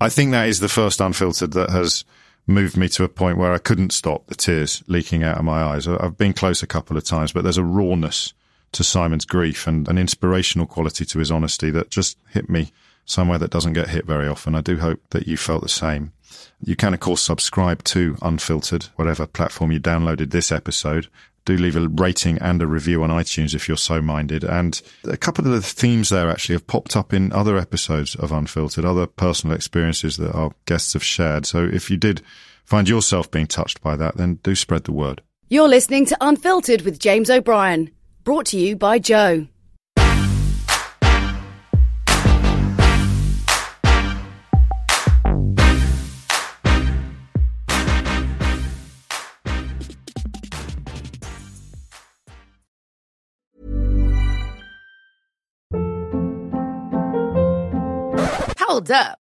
I think that is the first unfiltered that has moved me to a point where I couldn't stop the tears leaking out of my eyes. I've been close a couple of times, but there's a rawness to Simon's grief and an inspirational quality to his honesty that just hit me somewhere that doesn't get hit very often. I do hope that you felt the same. You can, of course, subscribe to Unfiltered, whatever platform you downloaded this episode. Do leave a rating and a review on iTunes if you're so minded. And a couple of the themes there actually have popped up in other episodes of Unfiltered, other personal experiences that our guests have shared. So if you did find yourself being touched by that, then do spread the word. You're listening to Unfiltered with James O'Brien, brought to you by Joe. Hold up.